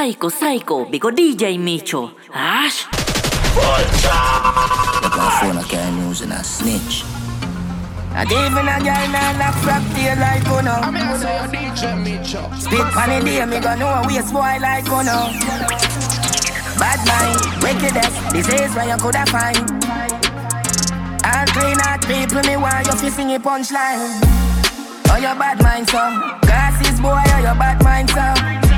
Psycho, psycho, big DJ Micho. Ash. Look my phone, I can't use and I snitch. Not even a girl now knock frog tail like you know. I mean, I say a DJ Micho. Spit pan the day, me gon' know a waste boy like you know. Bad mind, wickedness, disease where you coulda find. All clean out people, me want you fi sing a punchline. Oh, your bad mind, so Glasses boy, oh, your bad mind, so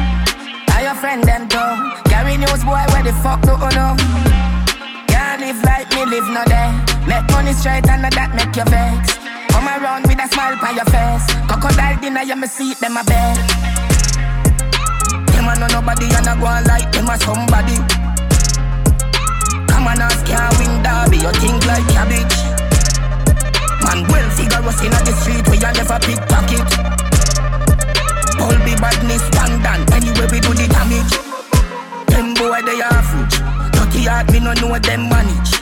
Your friend them too Carry news boy, where the fuck do you know? Can't live like me, live no day. Make money straight and that make you vex. Come around with a smile on your face. Crocodile dinner, you me see them a bed. Them a know nobody and a go on like them a somebody. Come on, ask can't win derby, you think like cabbage. Man, well figure us in the street where you never pickpocket. All be badness, pandan, anyway we do the boy they average, dirty heart me no know them manage.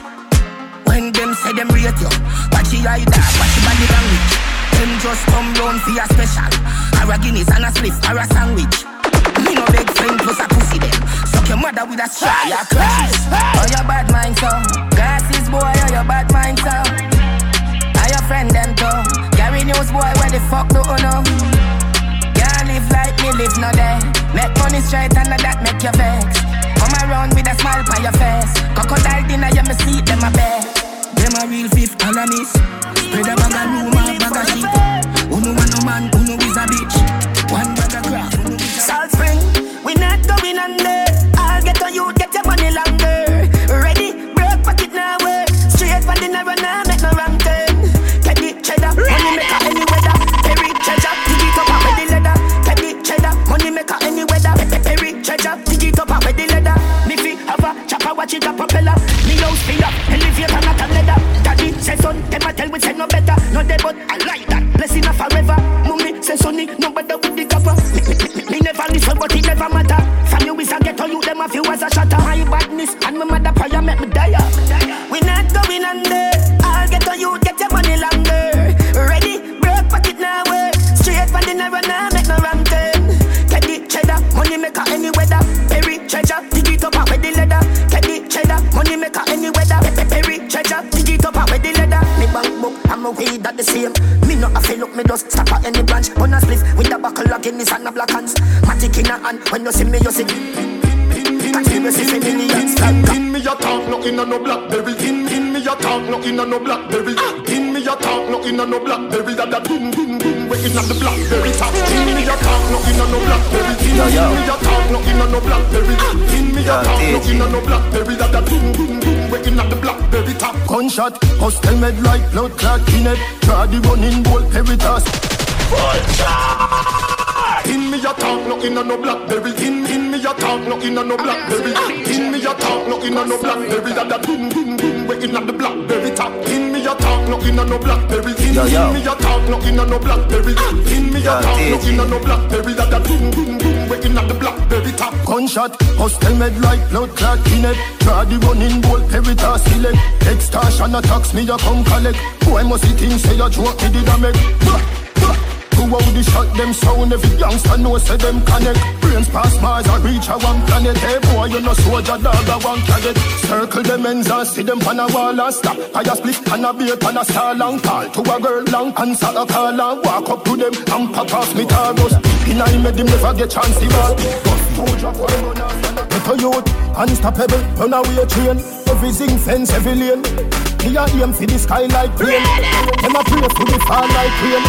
When them say them rate you, watch the eye that, watch the body language. Them just come round for a special, or a Guinness and a spliff or a sandwich. Me no beg friend plus a pussy them. Suck your mother with a straw, your classes. Oh your bad mind so, glasses boy, oh your bad mind so your friend them too. Carry news boy, where the fuck do you know? Can't live like me, live no day. Make money straight and that make you vex. Come around with a smile on your face. Crocodile dinner, you me see them a bed. Them a real fifth columnist. Spread a bag of rumor, bag of shit. Uno one no man, uno is a bitch. One bag of crap, uno is a Salt Spring, we not going under. I'll get on you, get your money longer. Ready, break pocket now, work. Straight for the narrow now, make no wrong turn cheddar, money maker any weather. Perry treasure, dig it up with the leather. Teddy cheddar, money maker any weather. Perry treasure, dig it up with a watch it a propeller. Me house fi up, elevator not a leather. Daddy say son, them a tell we say no better. No dead but I like that, blessing a forever. Mummy say sonny, no better with the me, me never listen, but it never matter. From you is a ghetto, you them a few as a shatter. My badness and my mother prayer make me die. We not going under. I'll get to you, get your money longer. I'm a weed that the same. Me not a feel up, me just stop at any branch. On a spliff with a buckle of Guinness and a black hands. Matic in a hand, when you see me, you see. Conspiracy for millions, In me a talk, no in no blackberry. In in me a talk, no in no blackberry. Ah! In me a talk, no in no blackberry. That that ding ding ding, we in a the blackberry top. Ah! In me a talk, no in no blackberry. In me a talk, no in a no blackberry. Ah! In me a talk, no in a no blackberry. That that ding ding ding, we in a the blackberry top. Gunshot, custom med like blood clot in it. Try the running ball, peritas. In me a talk, no in a no blackberry. In in me a talk, no in a no blackberry. In me a talk, no in a no blackberry. That that ding ding ding, we in a the blackberry top. In me a talk, no in a no blackberry. In Yo, yo. in me a talk, no in a no blackberry. In me a talk, no DJ. in a no blackberry. That that ding ding ding, we in a the blackberry top. Gunshot, custom med like blood clot in it. Try the running ball, peritas select. Extortion attacks me, you come collect. Boy, must see things say you joke me did a make. Who out the shot them sound? Every youngster know say them connect. Brains pass Mars and reach a one planet. Hey boy you no soldier dog a one cadet Circle them ends and see them pan a wall and stop. Fire split and a beer pan a star long Call to a girl long answer a call and Walk up to them and pop off me targos In I made them never get chance to ball Get a youth, unstoppable, run away train. Everything fence, every lane Me a aim for the sky like plane Them a pray for the fall like rain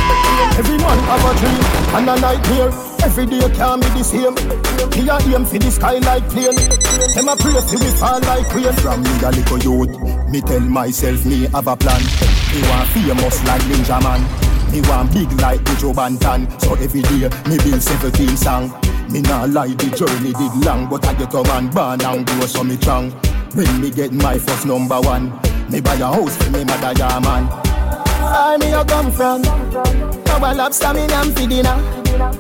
Every man have a dream and a nightmare. Every day can be the same. Me a aim for the sky like plane Them a pray for the fall like rain From me a little youth Me tell myself me have a plan. Me want famous like Ninja Man me want big like the Joe Banton So every day me build 17 song. Me nah lie the journey did long But I get a man born and grow so me strong. When me get my first number one Me buy a house for me mother yeah man. Where me you come from? Our lobster me am for dinner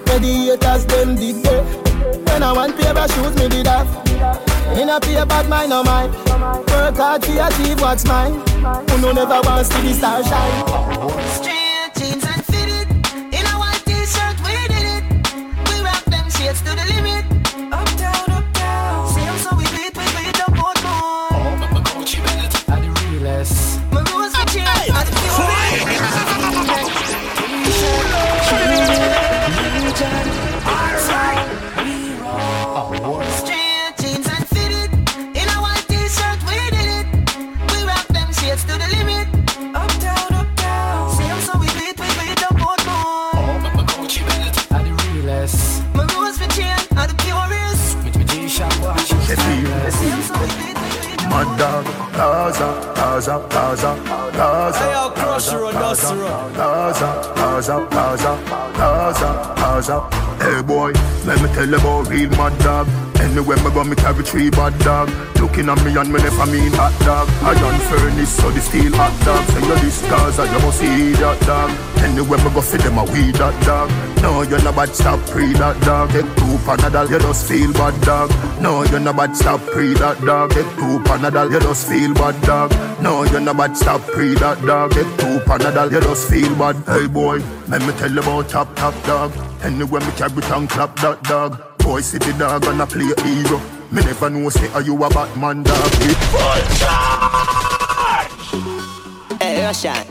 Where the haters them dig there. When I want of shoes me did have In a pair bag mine no mine. Work hard to achieve what's mine. Who no never wants to the star Gaza, Gaza, Gaza. Hey, I'll crush you, Gaza, Gaza, Gaza, Gaza, Gaza, Gaza. Hey boy, let me tell you about real mad dog. Anywhere me go, me carry three bad dog. Looking at me and me never mean hot dog. I done furnace, so the steel hot dog. Say you this Gaza, you must see that dog. Anywhere me go, feed them a weed that dog. No, you're not bad, stop pre that dog. Get two panadol, you just feel bad dog. No, you're not bad, stop pre that dog. Get two panadol, you just feel bad dog. No, you're not bad, stop pre that dog. Get two panadol, you just feel bad. Hey boy, let me tell you about top top dog. Anywhere me carry tongue clap that dog. Boy, see the dog I play hero. Me never know say are you a Batman dog. Hey, Russian.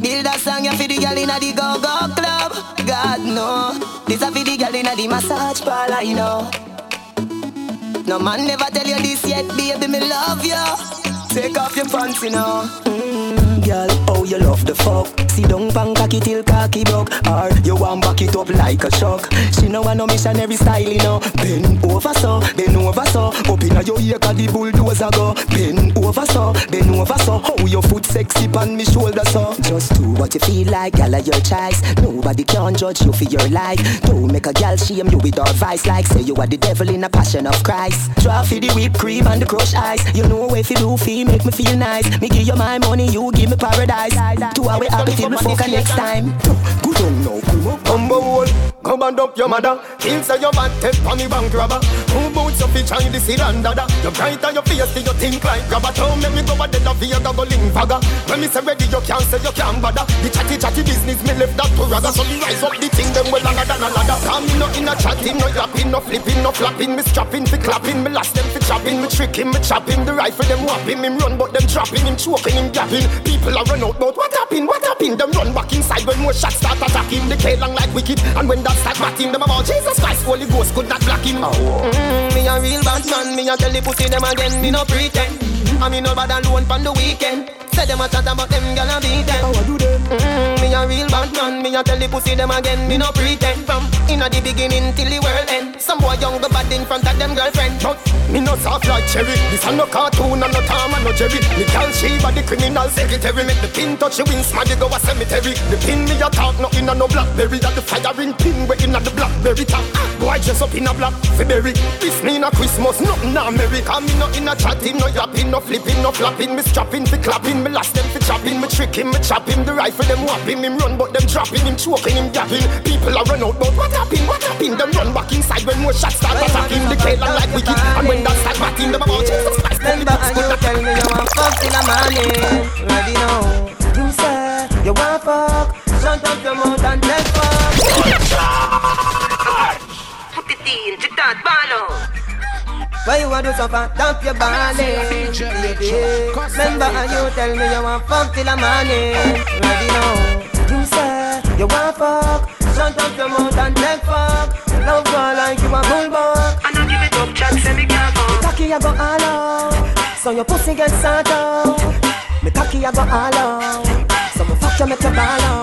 Build a song ya for the girl inna the go-go club. God no, this a for the girl inna the massage parlor, you know. No man never tell you this yet, baby, me love you. Take off your pants, you know. Mm, girl, oh you love the fuck. See don't pan cocky till cocky broke. Or you want back it up like a shock. She know I no missionary style, you know. Bend over so, bend over so. Up inna your ear 'cause the bulldozer go. Bend over so, bend over so. How your foot sexy pan me shoulder so. Just do what you feel like, gal your choice. Nobody can judge you for your life. Don't make a gal shame you with her vice, like say you are the devil in a passion of Christ. Draw for the whipped cream and the crushed ice. You know if you do feel make me feel nice. Me give you my money, you give me paradise. Two hour happy till me fuck next time. Good on now, come up. Number one, come and up your mother. Kill say your bad take for me bank robber. Who boots up in China, this and dada. You bright on your face, you think like grabber. Don't make me go a dead of you, go go link fagger. When me say ready, you can't say you can't bother. The chatty chatty business, me left that to rather. So me rise up the thing, them well longer than a ladder. Come me no in a chatting, no yapping, no flipping, no flapping. Me strapping, fi clapping, me last them fi chopping, me tricking, me chopping. The rifle them whopping, him run, but them dropping, him choking, him gapping. People are run out, but what happened? What happened? Them run back inside when more shots start attacking. They K long like wicked, and when that start batting, them about Jesus Christ, Holy Ghost could not block him. Mm, me a real bad man, me a tell the pussy them again, me no pretend. I me no bad alone pon the weekend. Say them a chat about them, gyal a beat them. How I do them? Mm, a real bad man, me a tell the pussy them again, me no pretend. From inna the beginning till the world end. Some boy young go bad in front of them girlfriend. But me no soft like cherry. This a no cartoon and no Tom and no Jerry. Me call Sheba the criminal secretary. Make the pin touch you win smaddy go a cemetery. The pin me a talk no inna no blackberry. That the firing pin we inna the blackberry top. Ah, boy dress up in a black berry. This me na Christmas, nothing America. Me no inna chatting, no yapping, no flipping, no flapping. Me strapping fi clapping, me last them fi chopping. Me tricking, me chopping. The rifle them whopping, him run but them dropping, him choking, him gapping. People are run out, but what happened? What happened? Them run back inside when more shots start attacking. The K long like wicked, and when that start batting, them about Jesus Christ. Remember and you tell me you want fuck till the morning. Ready now? You say you want fuck. Shut up your mouth and take fuck. Put it in, check that ball why you want to suffer? Dump your body, baby. Remember and you tell me you want fuck till the morning. Ready now? You say you want fuck. Shut up your mouth and take fuck. Love girl like you a bulldog. And I give it up, chat, say me can't fuck. Cocky I go all out, so your pussy get sat out. Me cocky I go all out, so me fuck you make you ball out.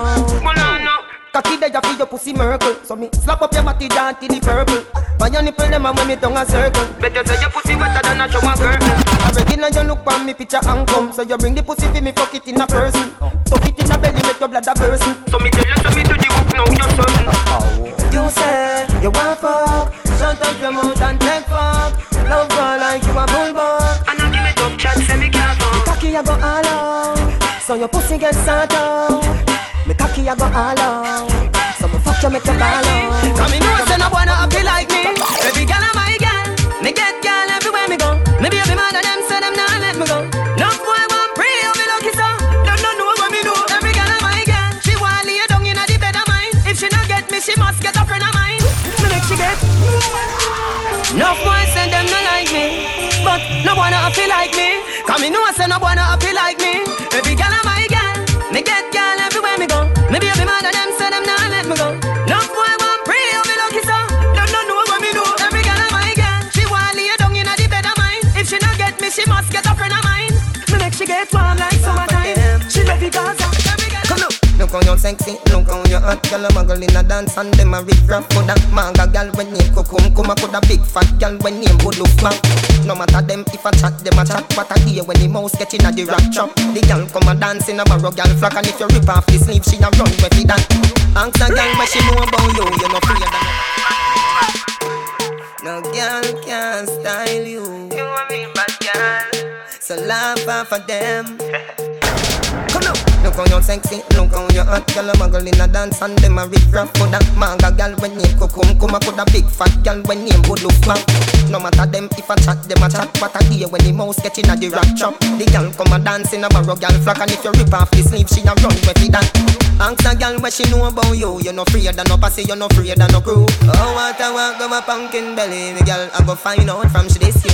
Cocky there you feel your pussy miracle So me slap up your body down till the purple By your nipple them and when me tongue a circle Better say your pussy wetter than a shower curtain regular you look on me picture and come. So you bring the pussy for me fuck it in a person. Tuck it in a belly make your blood a person So me tell you so me do the hook now you're certain You say you want fuck. Shut up your mouth and take fuck. Love girl like you a bulldog. And I give it up chat say me can't fuck. Cocky I go all out. So your pussy get sat out. Me cocky I go all out. So me fuck you make you ball out. Come in know say no boy not man of them say them nah let me go. No boy want pray you me lucky so. Don't know know what me do. Every girl a my girl. She want lay down inna the bed of mine. If she not get me she must get a friend of mine. Me make she get. No boy say them not like me But no boy not happy like me. In know say no boy not happy like me. Every girl a my girl. Me get girl everywhere me go. Maybe every man of them say them get warm like summertime. She love the Gaza. Come look, no Look how you sexy, look how you hot Girl, a muggle in a dance and them a rip rap Coulda manga girl when name Kukum Kuma coulda big fat girl when name good look back No matter them if I chat, them a chat But I hear when the mouse get in a the rap trap The girl come a dance in a barrow girl flock And if you rip off the sleeve, she a run with it that Ask a girl what she know about you, you no afraid of no girl can style you. You want me, bad girl. So laugh off of them. Come on. Look how you sexy, look how you hot. Girl, a muggle in a dance and them a rip rap For that manga girl when name Kukum Kuma put a big fat girl when name good look back No matter them if I chat, them a chat. But I hear when the mouse get in a the rap trap. The girl come a dance in a barrow girl flock. And if you rip off the sleeve, she a run with it. That Ask a girl what she know about you. You no afraid of no pussy, you no afraid of no crew. Oh, what I want, go my pumpkin belly Me girl, I go find out from she this you.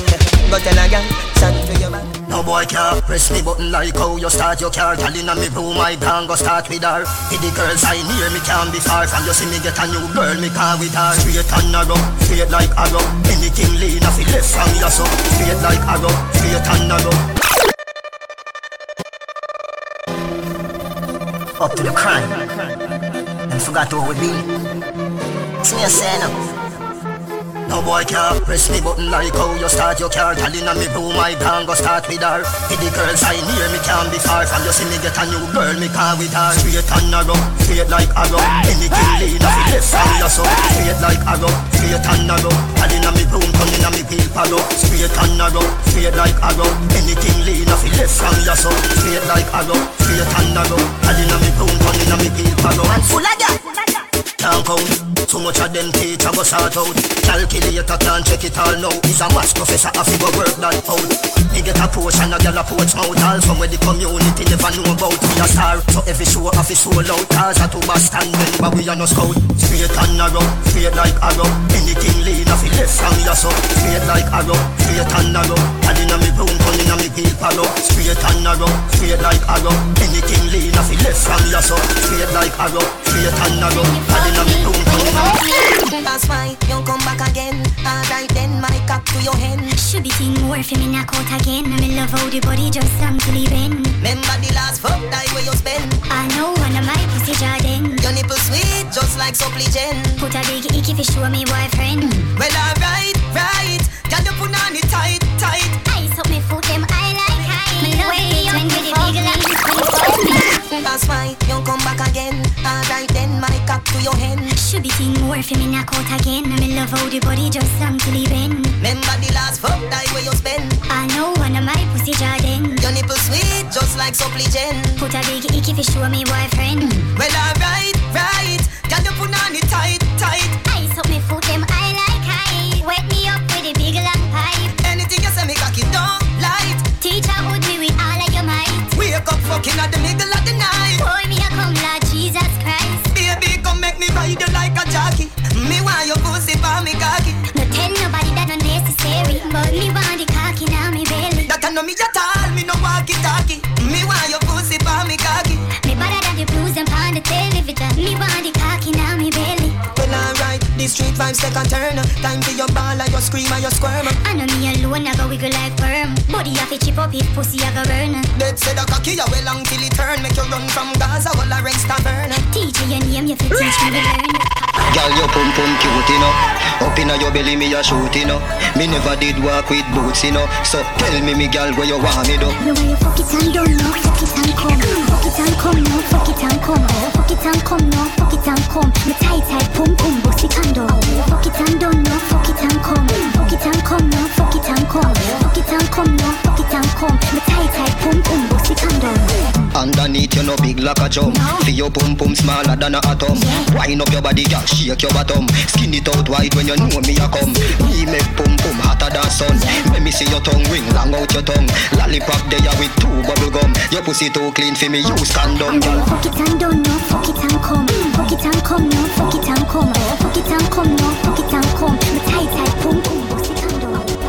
Go tell a girl, chat to your back No boy can't press me button like how you start your car Girl inna me room, my gang go start with her? With the girls I near me can't be far From you. See me get a new girl, me car with her. Straight and narrow, straight like arrow. Anything lean off it left from your so Straight like arrow, straight and narrow. Up to the crime. And forgot who we be. See me say now no boy can't press me button like how you start. Your car Girl inna me room, I gang go start with her. With the girls I near me can't be far From you. See me get a new girl, me car with her. Straight and narrow, straight like arrow Anything lean off it left from your so Straight like arrow, straight and narrow. Girl inna me room, come inna me palo Straight and narrow, straight like arrow Anything lean off it left from your so Straight like arrow, straight and narrow. Girl inna me room, come inna me palo And full of that can't count. Too much of them teach I go sort out. Calculator can't check it all now. He's a math professor, I figure work that out. Me get a portion, a gal a porch mouth. All from where the community never know about. We a star, so every show off is sold out. Cars are to Boston, but we are no scout. Straight and narrow, straight like arrow. Anything lean off it left from your so. Straight like arrow, straight and narrow. Gal inna me brown, gun inna me peel palo. Straight and narrow, straight like arrow. Anything lean off it left from your so. Straight like arrow, straight and narrow. Gal inna me me That's why you come back again. Alright then, my cock to your hand. Should be thing more for me knock out again. I'm in love how the body just long to leave in. Remember the last fuck die where you spend. I know one of my pussy Jordan. Your nipple sweet, just like supplicant. Put a big icky for show me boyfriend. Mm. Well, alright, right. Girl, you put on it tight, tight. Ice up me foot them I like high. Me love it when with the big lamp That's why you come back again. Alright then, my cock to your hand. Should be thing more for me knock out again. I'm in love how the body just long to leave in. Remember the last fuck die where you spend. I know one of my pussy Jordan. Your nipple sweet, just like supplicant. Put a big icky for show me boyfriend. Mm. Well, alright, right. Girl, you put on it tight, tight. Ice up me foot them I like high. Wet me up with a big long pipe. Anything you say, me cocky don't light. Teacher would me with all of your might. Wake up fucking at the middle of the night. Boy, Me want your pussy for me cocky. No tell nobody that no necessary, but me want the cocky now me belly. That I know me at all, me no walkie talkie. Me want your pussy for me cocky. Me better than the blues and on the television. Me want the cocky now me belly. Well, alright, the street vibes take a turn. Time for your ball and your scream and your squirm. I know me alone, I go wiggle like worm. Body have to chip up if pussy I go burn. Dead said a cocky, you well long till it turn. Make you run from Gaza, all a rest tavern. Teacher your name, you fit teach me to learn. Girl, your pum pum cute, you know. Up inna your belly, me a shoot, you know. Me never did walk with boots, you know. So tell me, me girl, where you want me do? Me where you fuck it and don't know, fuck it and come, fuck it and come now, fuck it and come, fuck it and come now, fuck it and come. Me tight tight pum pum, bust it and down. Fuck it and don't know, fuck it and come, fuck it and come now, fuck it and come, fuck it and come now, fuck it and come. Me tight tight pum pum, bust it and down. Underneath you no big like a jump Feel your pum pum smaller than a atom Wind up your body, girl, shake your bottom Skin it out wide when you know me a come Me make pum pum hotter than sun Let me see your tongue ring long out your tongue Lollipop there with two bubble gum Your pussy too clean for me use condom, girl Fuck it and don't know, fuck it and come, fuck it and come now, fuck it and come, fuck it and come now, fuck it and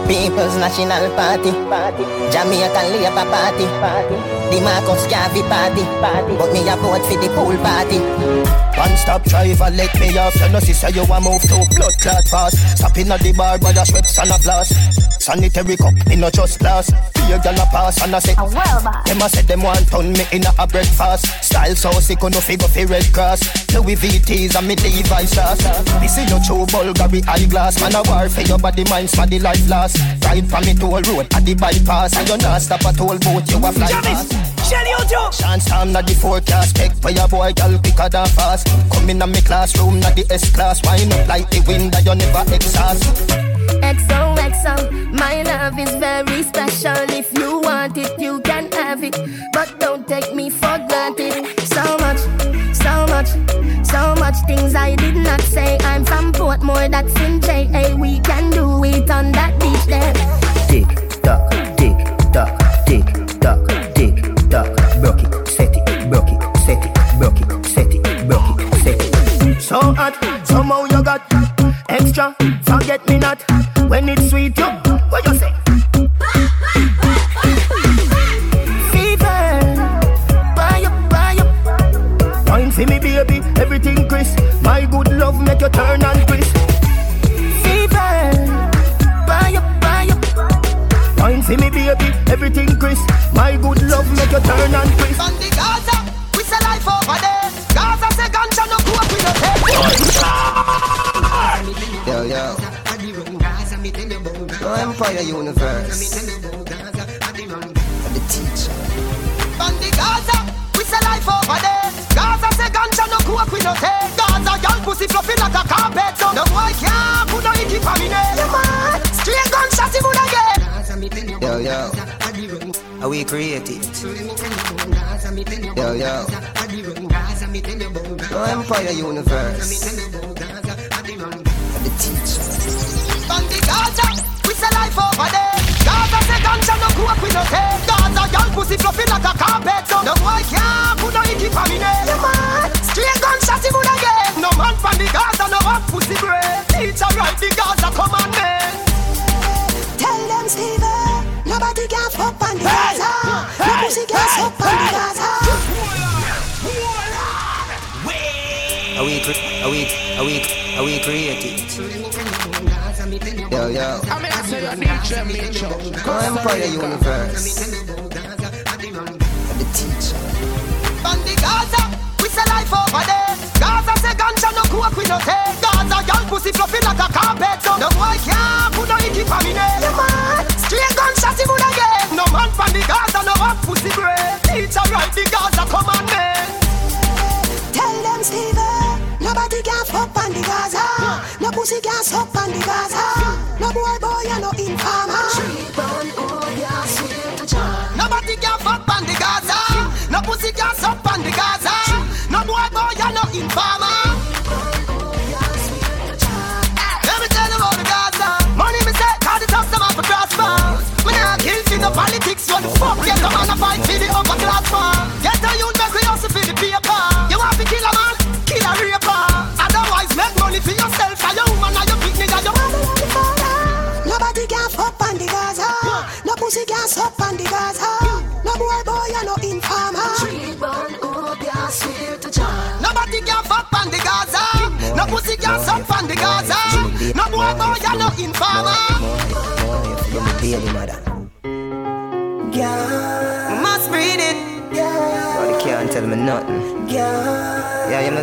People's National Party, party. Jamaican Labour Party, party. The Marcus Garvey Party, party. But me a vote for the pool party. One stop driver, let me off. You know, sister, you a move to blood clot fast. Stopping at the bar, by the Schweppes and a flask. Sanitary cup, me no just glass. Fear gyal a pass and I say, well, them a say them want turn me in a a breakfast. Style so sick, no figure fi red cross. Louis VTs and me Levi's sauce. Me see you true Bulgari eyeglass. Man a war for your body, mind, for the life last. Ride from me to toll road at the bypass. And you not stop at toll boat, you a fly fast. Shelly Ojo. Chance time na the forecast. Check for your boy, girl, quicker than fast. Come in a me classroom, na the S class. Wind up like the wind that you never exhaust. XOXO, my love is very special. If you want it, you can have it. But don't take me for granted. So much, so much, so much things I did not say. I'm from Portmore, that's in JA. We can do it on that beach there. Tick tock, tick tock, tick tock. So hot, somehow you got extra. Forget me not when it's sweet. You, what you say? Fever, buy up, buy up. Me, baby, everything crisp. My good love make you turn and twist. Fever, buy up, buy up. Me, baby, everything crisp. My good love make you turn and twist. On the Gaza, we say life over there. Yo, yo. No Empire Universe. The teacher. On the Gaza, we say life over there. Gaza say ganja no coke we no take. Gaza young pussy fluffy like a carpet. So no boy can't put no icky for me mad? Straight gunshot he would again. Yo, yo. Are we creative? Yo, yo. No oh, Empire Universe. The teacher. On the Gaza, we say life over there. Gaza say ganja no coke we no take. Gaza young pussy fluffy like a carpet. So no boy can't put no icky for me name. You mad? Straight gunshot he would again. No man from the Gaza no have pussy bread. Teacher write the Gaza commandment. Eh. Tell them, Steven, nobody can fuck on the Gaza. No pussy can suck on the Gaza. Are we, cre- are we, are we, are we creative? Yo, yo. No Empire Universe. The teacher. On the Gaza, we say life over there. Gaza say ganja no coke we no take. Gaza young pussy fluffy like a carpet. So no boy can't put no icky for me name. You mad? Straight gunshot he would again. No man from the Gaza no have pussy bread. Teacher write the Gaza commandment. Gaza. No pussy can suck on the Gaza. No boy, boy, you no informer. Nobody can fuck on the Gaza. No pussy can suck on the Gaza. No boy boy you no informer.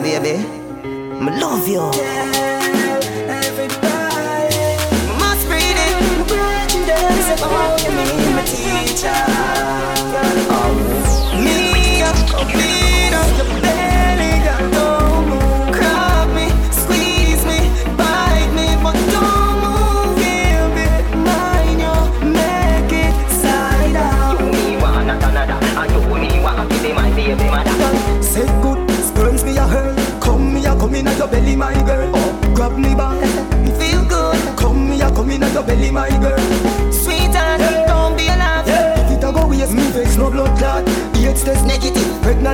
Baby. I love you. Breed it. Me, teacher. Me, beat up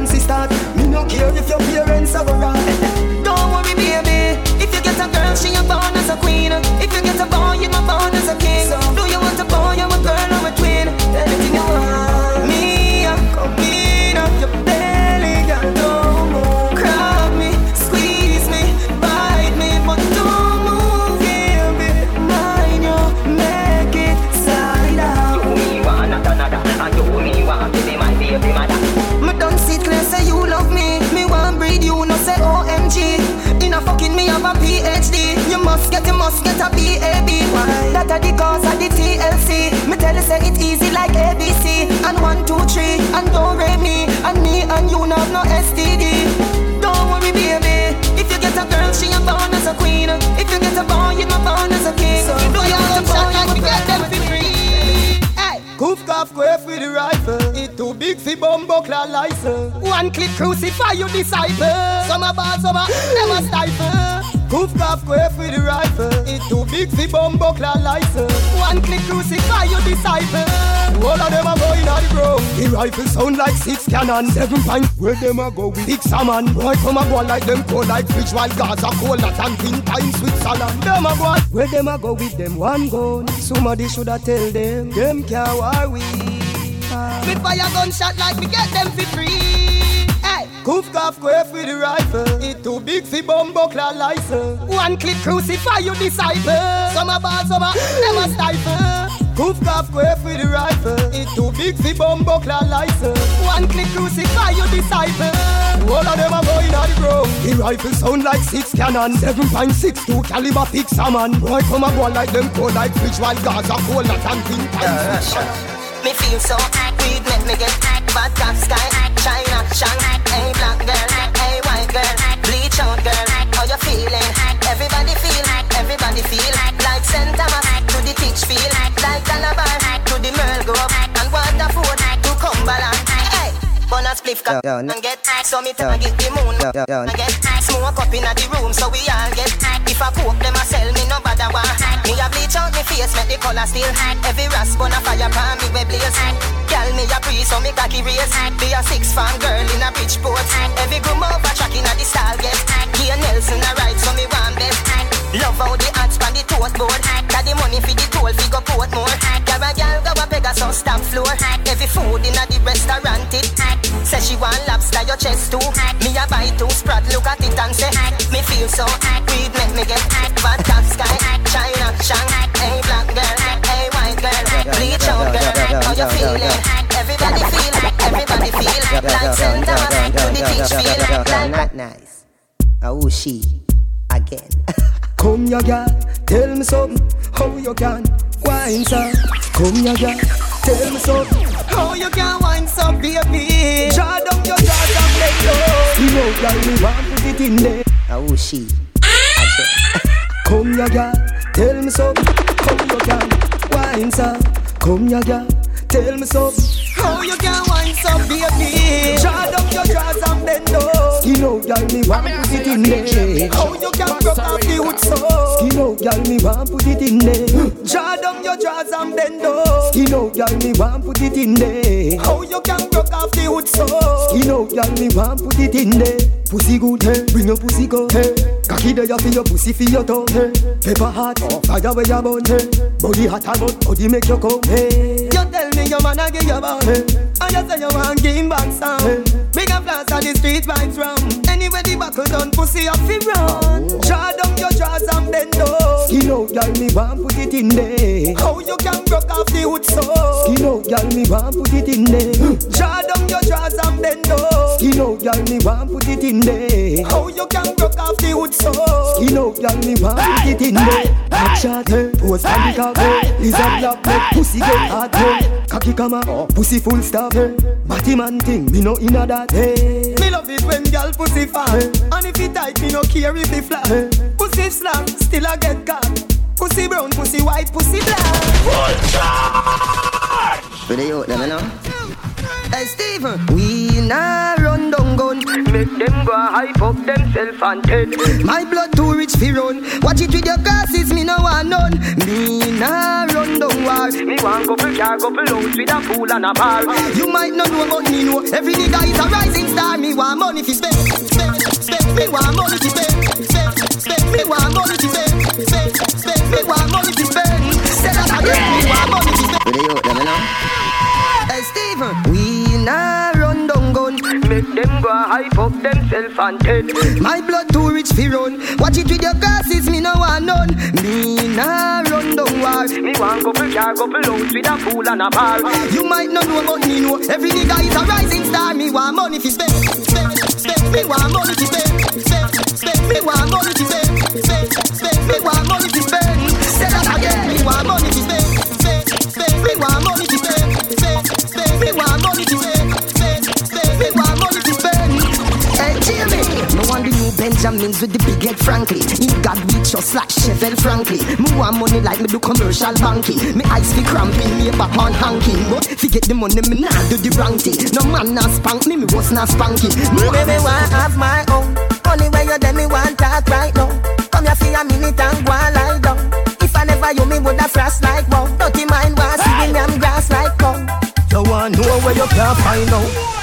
pregnancy start. Me no care if your and don't rape me. And me and you not no STD. Don't worry, baby. If you get a girl, she a born as a queen. If you get a boy, you not born as a king. So if you get a boy, you not get them for free. Hey, goof cough, grave with the rifle. It too big for bumbo license. One click crucify your disciple. Some are bad, some are never stifle. Goof cough grave with the rifle. It too big for bumbo license. One click crucify your disciple. All of them are going on the ground. The rifle sound like six cannon. Seven point where them a go with big salmon. Boy come a go like them cold like fridge while Gaza cold that and pin time Switzerland. Them a go where them a go with them one gun. Somebody shoulda tell them them can't war we. Me fire gunshot like me get them for free. Hey. Goof cough go with the rifle. It too big for bumbo license. One click crucify your disciple. Some a bad, some a never stifle. Cough go with the rifle. It too big fi bumbo license. One click crucify your disciple. All of them are going on the ground. The rifle sound like six cannon. Seven point six two caliber big salmon. Boy come a go like them cold like fridge while Gaza cold like and. Me feel so weed make me get bad top sky China, Shanghai, hey black girl, hey white girl Bleach out girl, how you feeling? Everybody feel, like, everybody feel Like St. Thomas to the teach feel Like like Calabar to the Merle Grove And Bun a spliff cup and get So me target the moon and get Smoke up in the room so we all get If I coke them a sell me no bother why? Me a bleach out me face make the color still Every rasp on a fire pan me we blaze Girl me a pre so me cocky race Be a six farm girl in a Bridgeport Every groom over track in a the stall get Kia Nelson a ride so me want best Love how the hats pan the toast board. Got the money for the toll fi go Portmore. Got a girl go a Pegasus stamp floor. Every food in a the restaurant it Say she want lobster your chest too. Me a buy two sprat look at it and say Me feel so weed make me get Bad top sky. China Shanghai Hey black girl Hey white girl. Bleach out girl How you feeling Everybody feel like Everybody feel Like St. Thomas To the beach feel Like nice. Oh she again. Come ya girl, tell me something. How you can wine so? Come ya girl, tell me something. How you can wine so, baby? Draw down your jaws and let go. You know, girl, me want put it in there. Oh she. Come ya girl, tell me something. How you can wine so? Come ya girl, tell me something. How you can wine so, baby? Draw down your jaws and bend low. You know, girl, me want put it in there. How you can broke off the wood so? You know, girl, me want put it in there. Draw down your jaws and bend low. You know, girl, me want put it in there. How you can broke off the wood so? You know, girl, me want put it in there. Pussy good, hey, bring your pussy go, hey. Cocky there for your pussy for your tongue, hey. Pepper hot, fire where you burn, hey. Body hot and hot, body make you come, hey. You tell me your man I give you bun, hey. And you say you want give him back some. Hey. Big and flash on the street vibes round. Anyway the buckle done, pussy off fi run. Oh. Draw down your jaws and bend low. Skin out, girl, me want put it in there. How you can broke off the hood so? Skin out, girl, me want put it in there. Draw down your jaws and bend low. Skin out, girl, me want put it in there. How you can broke off the hood so? Skin out, girl, me want put it in there. Hot shot, hey, post on the cover. Lizard black, make pussy get hey. Cocky come up, pussy full stop, hey. Batty man thing, me no inna that, hey. Me love it when girl pussy fat, and if it tight, me no care if it flat. Pussy slap, still I get caught. Pussy brown, pussy white, pussy black. Where they out them, you know? Hey Steven, we nah run down gun. Make them go hype up themself and dead. My blood too rich fi run. Watch it with your glasses, me no want none. Me nah run down war. Me want couple car, couple house with a pool and a bar. You might not know but me know Every nigga is a rising star. Me want money fi spend, spend, spend. Me want money fi spend, spend, spend. Me want money fi spend, spend, spend. Me want money fi spend. Say that again, me want money fi spend. Where they out them, you? Hey Steven, we nah run down gun. Make them go hype up themself and dead. My blood too rich fi run. Watch it with your glasses, me no want none. Me nah run down war. Me want couple car, couple house with a pool and a bar. You might not know about me know. Every nigga is a rising star. Me want money fi spend, spend, spend. Me want money fi spend, spend, spend. Me want money spend, spend, Benjamins with the big head, frankly. In God we just like Chevelle frankly. Me want money like me do commercial banking. Me eyes be cramping, me back on hanking. But forget the money, me nah do the wrong thing. No man nah spank me, me was not spanking. Me, me want have my own. Only way you them me want talk right now. Come here for a minute and go and lie down. If I never you, me woulda frost like wow. Dirty mind want see me am grass like cow. You want know where you can't find out.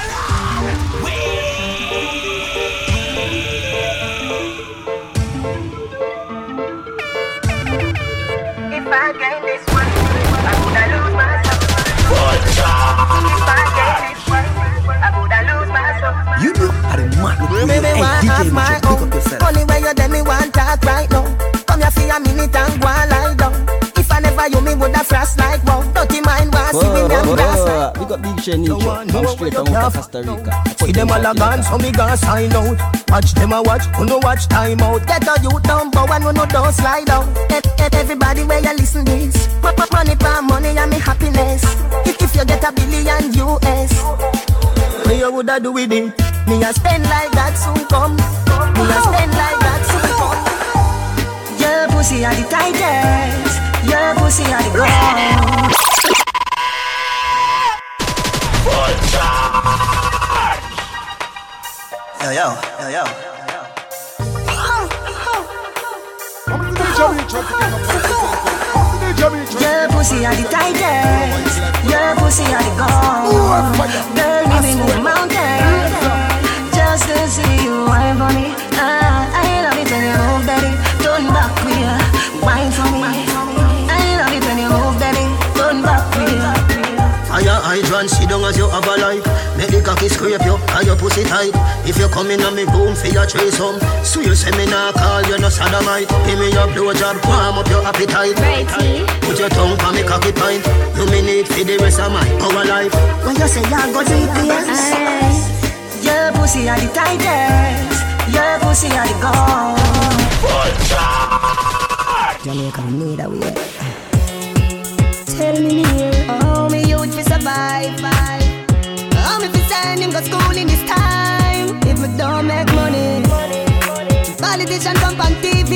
You know how the man look Me, real. me Hey, DJ have my Mitchell, pick own. up yourself. Only way you them me want talk right now. Come here for a minute and go and lie down. If I never you, me woulda frost like wow. Dirty mind want see me am grass like Big up Big Shen Nicho. I'm straight from out of Costa Rica. See them all a gone, so me gonna sign out. Watch them a watch, who no watch time out. Get a youth down, but one who no don't slide out. E- Everybody where you listen this. M- m- Money for money and me happiness. If, if you get a billion US, Me you woulda do with it. me a spend like that soon come. Me a spend like that soon come. Your pussy are the tightest. Your pussy are the ground. Yo, yo, yo, yo. Your pussy are the tightest. Your pussy are the gold. Me me move mountains just to see you wine for me. Ah, I love it when you move, baby. Turn back queer, wine for me. I love it when you move, baby. Turn back queer. Fire hydrant, sit down as you have a life. Make the cocky scrape you, and your pussy tight. If you come in on me room for your threesome, so you say me nah call you no sodomite. Give me your blowjob, warm up your appetite. Put your tongue on me cocky pint. You me need for the rest of my our life. When you say you go deep, yes. Your pussy are the tightest. Your pussy are the gold. Jamaica need a way. Tell me here, how me youth fi survive. How me fi send him go school in this time? If me don't make money, politician come on TV.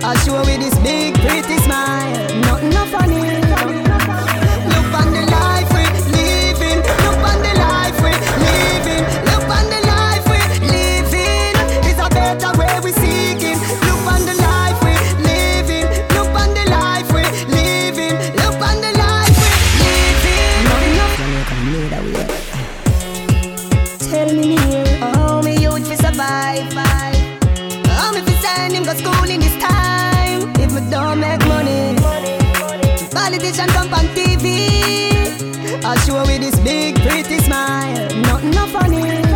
I show with this big pretty smile, nothing no funny. Smile, nothing no funny.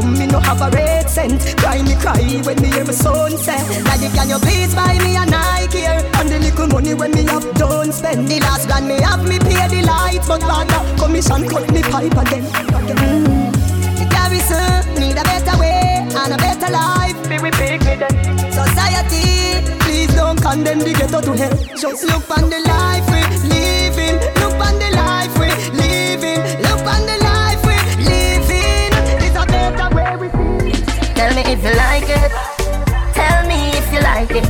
Come, me no have a red cent. Cry me cry when me hear my son say, Daddy can you please buy me a Nike here? And the little money when me have done spend. The last grand me have me pay the lights, but father commission cut me pipe again. Mm. The garrison need a better way and a better life. Be we pick me then. Society, please don't condemn the ghetto to hell. Just look on the life we living. Tell me if you like it. Tell me if you like it.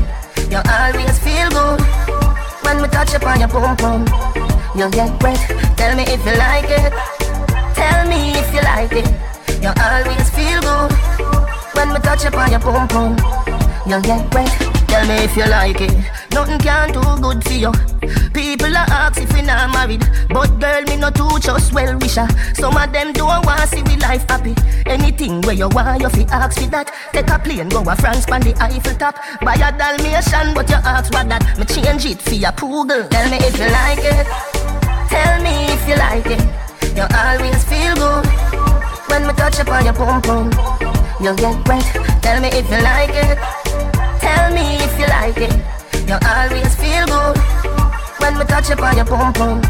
You always feel good when we touch upon your pum pum. You get wet. Tell me if you like it. Tell me if you like it. You always feel good when we touch upon your pum pum. You get wet. Tell me if you like it. Nothing can do good for you. People are ask if we not married, but girl me no too just well wisher. Some of them don't want see we life happy. Anything where you want, you fi ask for that. Take a plane, go a France, pan the Eiffel top. Buy a Dalmatian, but you ask what that. Me change it for your poodle. Tell me if you like it. Tell me if you like it. You always feel good when me touch upon your pum pum. You get wet. Tell me if you like it. Tell me if you like it. You always feel good when me touch up on your pum pum,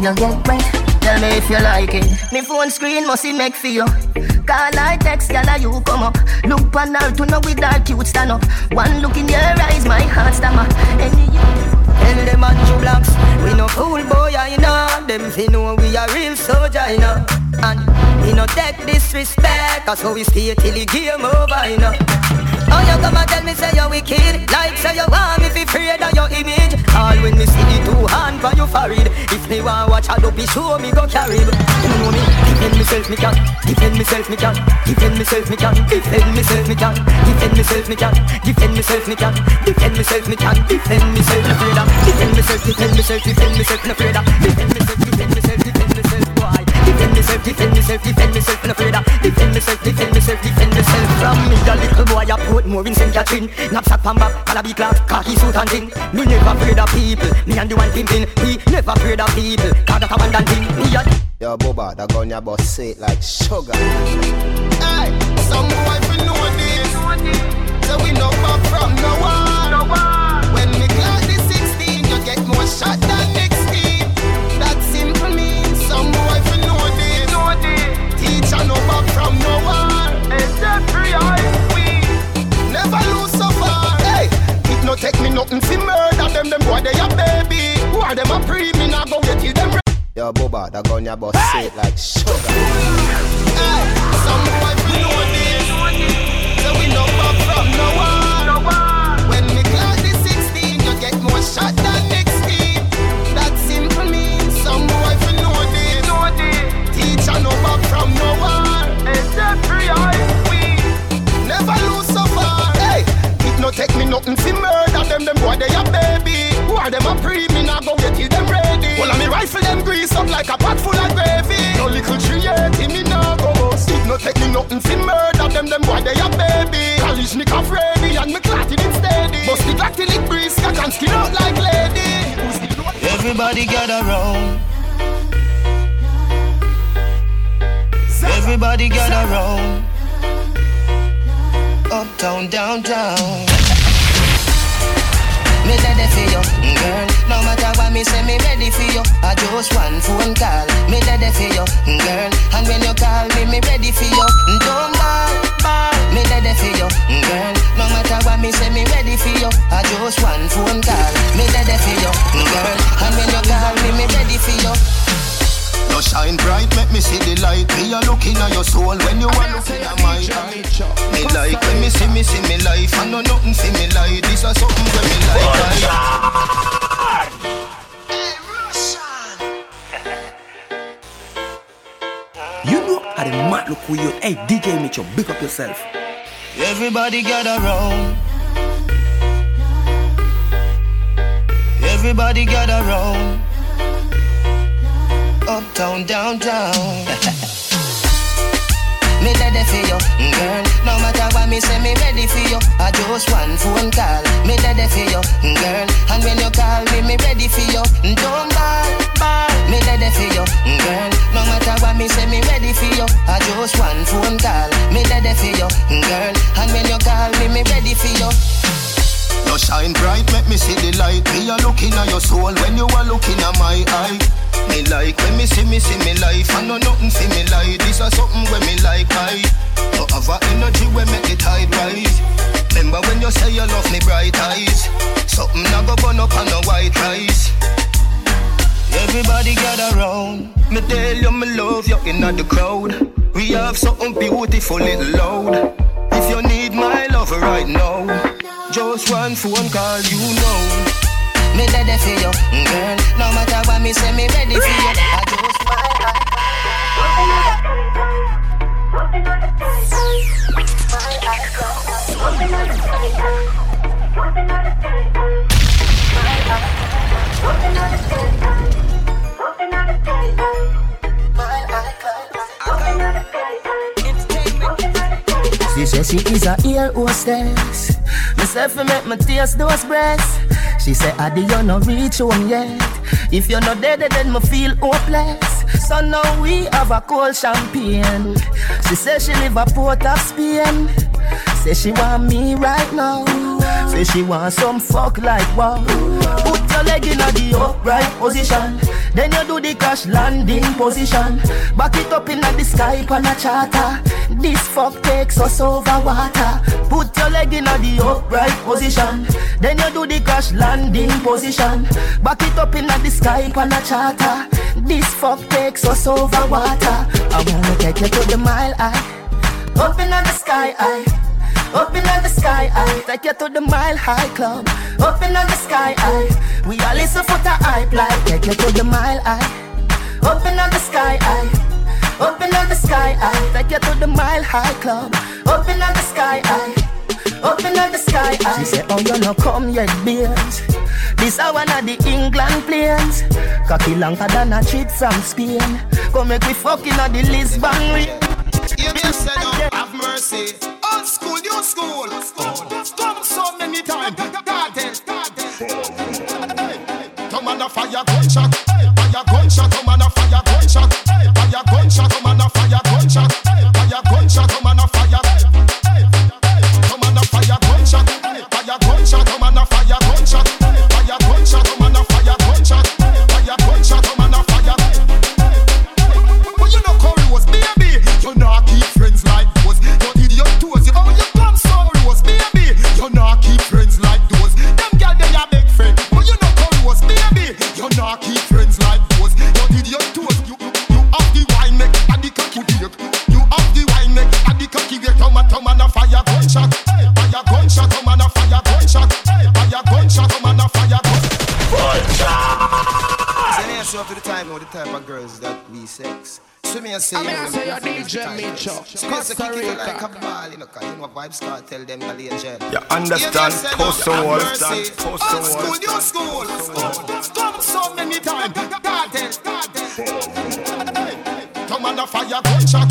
you get wet. Tell me if you like it. Me phone screen must it make for you. Call I text, gyal, you come up. Look on her to know with that cute stand up. One look in your eyes, my heart stammer. Any you. Tell them on two blocks, we no fool boy, I know. Them fi know we a real soldier, you know. And we no take disrespect, cause how we stay till the game over, you know. Oh, you come and tell me say you're wicked? Like say you want me fi afraid of your image. All when me see the two hand for you forehead. If me want watch a dopey show me go carry You know me, defend myself me can. Defend myself me can. Defend myself me can. Defend myself me can. Defend myself me can. Defend myself me can. Defend myself me can. Defend myself me afraid of. Defend myself, defend myself, defend myself me afraid of. Defend myself, defend myself, defend myself myself, defend myself, defend myself me afraid of Defend myself, defend myself, defend myself From me the little boy I Portmore in St. Catherine Knapsack pan back, calabi clock, khaki suit and thing Me never afraid of people, me and the one pimping We never afraid of people, cause that a one thing Me a Yo, Boba, that gun your boss say it like sugar. Hey, some boy we know this. So we know back from no one. When we clock the 16, you get more shot than from no one. It's that free we never lose so far. Hey, it no take me nothing fi murder them. Them boy they a baby. Who are them a pre? Me nah go get till them. re- Yo, Boba, that gun your boss say it like sugar. Hey, some boy we know this. So we know from no one. When we clock the 16, you get more shot Who them a pre? Me nah go get till them ready. Well, I me rifle them grease up like a pot full of gravy. No little me go bust. It no take me nothing murder them. Them boy they a baby. College nick off ready and me clotted it steady. Bust the Glock till it breeze, and skin out like lady. Everybody gather round. Everybody gather round. Uptown, downtown. Me ready for you, mm, girl. No matter what me say, me ready for you. I just one phone call. Me ready for you, mm, girl. And when you call me, me ready for you. Mm, don't ball, ball. Me ready for you, girl. No matter what me say, me ready for you. I just one phone call. Me ready for you, girl. And when you call me, me ready for you. You shine bright, make me see the light. Me a looking at your soul when you are looking at my eye. Me like when me see me see me life. I know nothing see me like. This is something when me like. You know how the mad look with you. Hey, DJ Mitchell, big up yourself. Everybody gather round. Everybody gather round. Uptown, downtown. Me ready for you, girl. No matter what me say, me ready for you. I just one phone call. Me ready for you, girl. And when you call me, me ready for you. Don't ball, ball. Me ready for you, girl. No matter what me say, me ready for you. I just one phone call. Me ready for you, girl. And when you call me, me ready for you. Shine bright, make me see the light. Me a looking at your soul when you are looking at my eye. Me like when me see me see me life. I know nothing see me like. This is something when me like I. Have a energy when make the tide rise. Remember when you say you love me bright eyes. Something I go burn up on a white rice. Everybody gather round. Me tell you me love you in the crowd. We have something beautiful little loud. If you need my love right now, just one phone call, you know. Me ready for you, girl. No matter what me say, me ready for you. I just She says she is a ear hostess. Myself I make my taste those breasts. She say, Adi, you no reach home yet. If you're not dead, then me feel hopeless. So now we have a cold champagne. She says she live a port of Spain. Say she want me right now. Say she want some fuck like your leg in the upright position. Then you do the crash landing position. Back it up in the sky on a charter. This fuck takes us over water. Put your leg in the upright position. Then you do the crash landing position. Back it up in the sky on a charter. This fuck takes us over water. I wanna take you to the mile high. Up in the sky high. Open up the sky high. Take you to the mile high club. Open up the sky high. We all listen for the hype like. Take you to the mile high. Open up the sky high. Up the sky high. Take you to the mile high club. Open up the sky high. Up the sky high. She said, Oh, you no come yet, beers. This a one of the England planes. Cocky longer than a trip from Spain. Come make we fucking at the Lisbon. You just said, oh, have mercy. Old school. Come so many times. Cartel, Come on, a fire gunshot. Fire gunshot. Come on, a fire gunshot. Fire gunshot. Come on, a fire gunshot. Fire gunshot. Come the have wall, mercy. stand, post the Old wall, school, new school. Come so many times. Cartel, Come on a fire gunshot,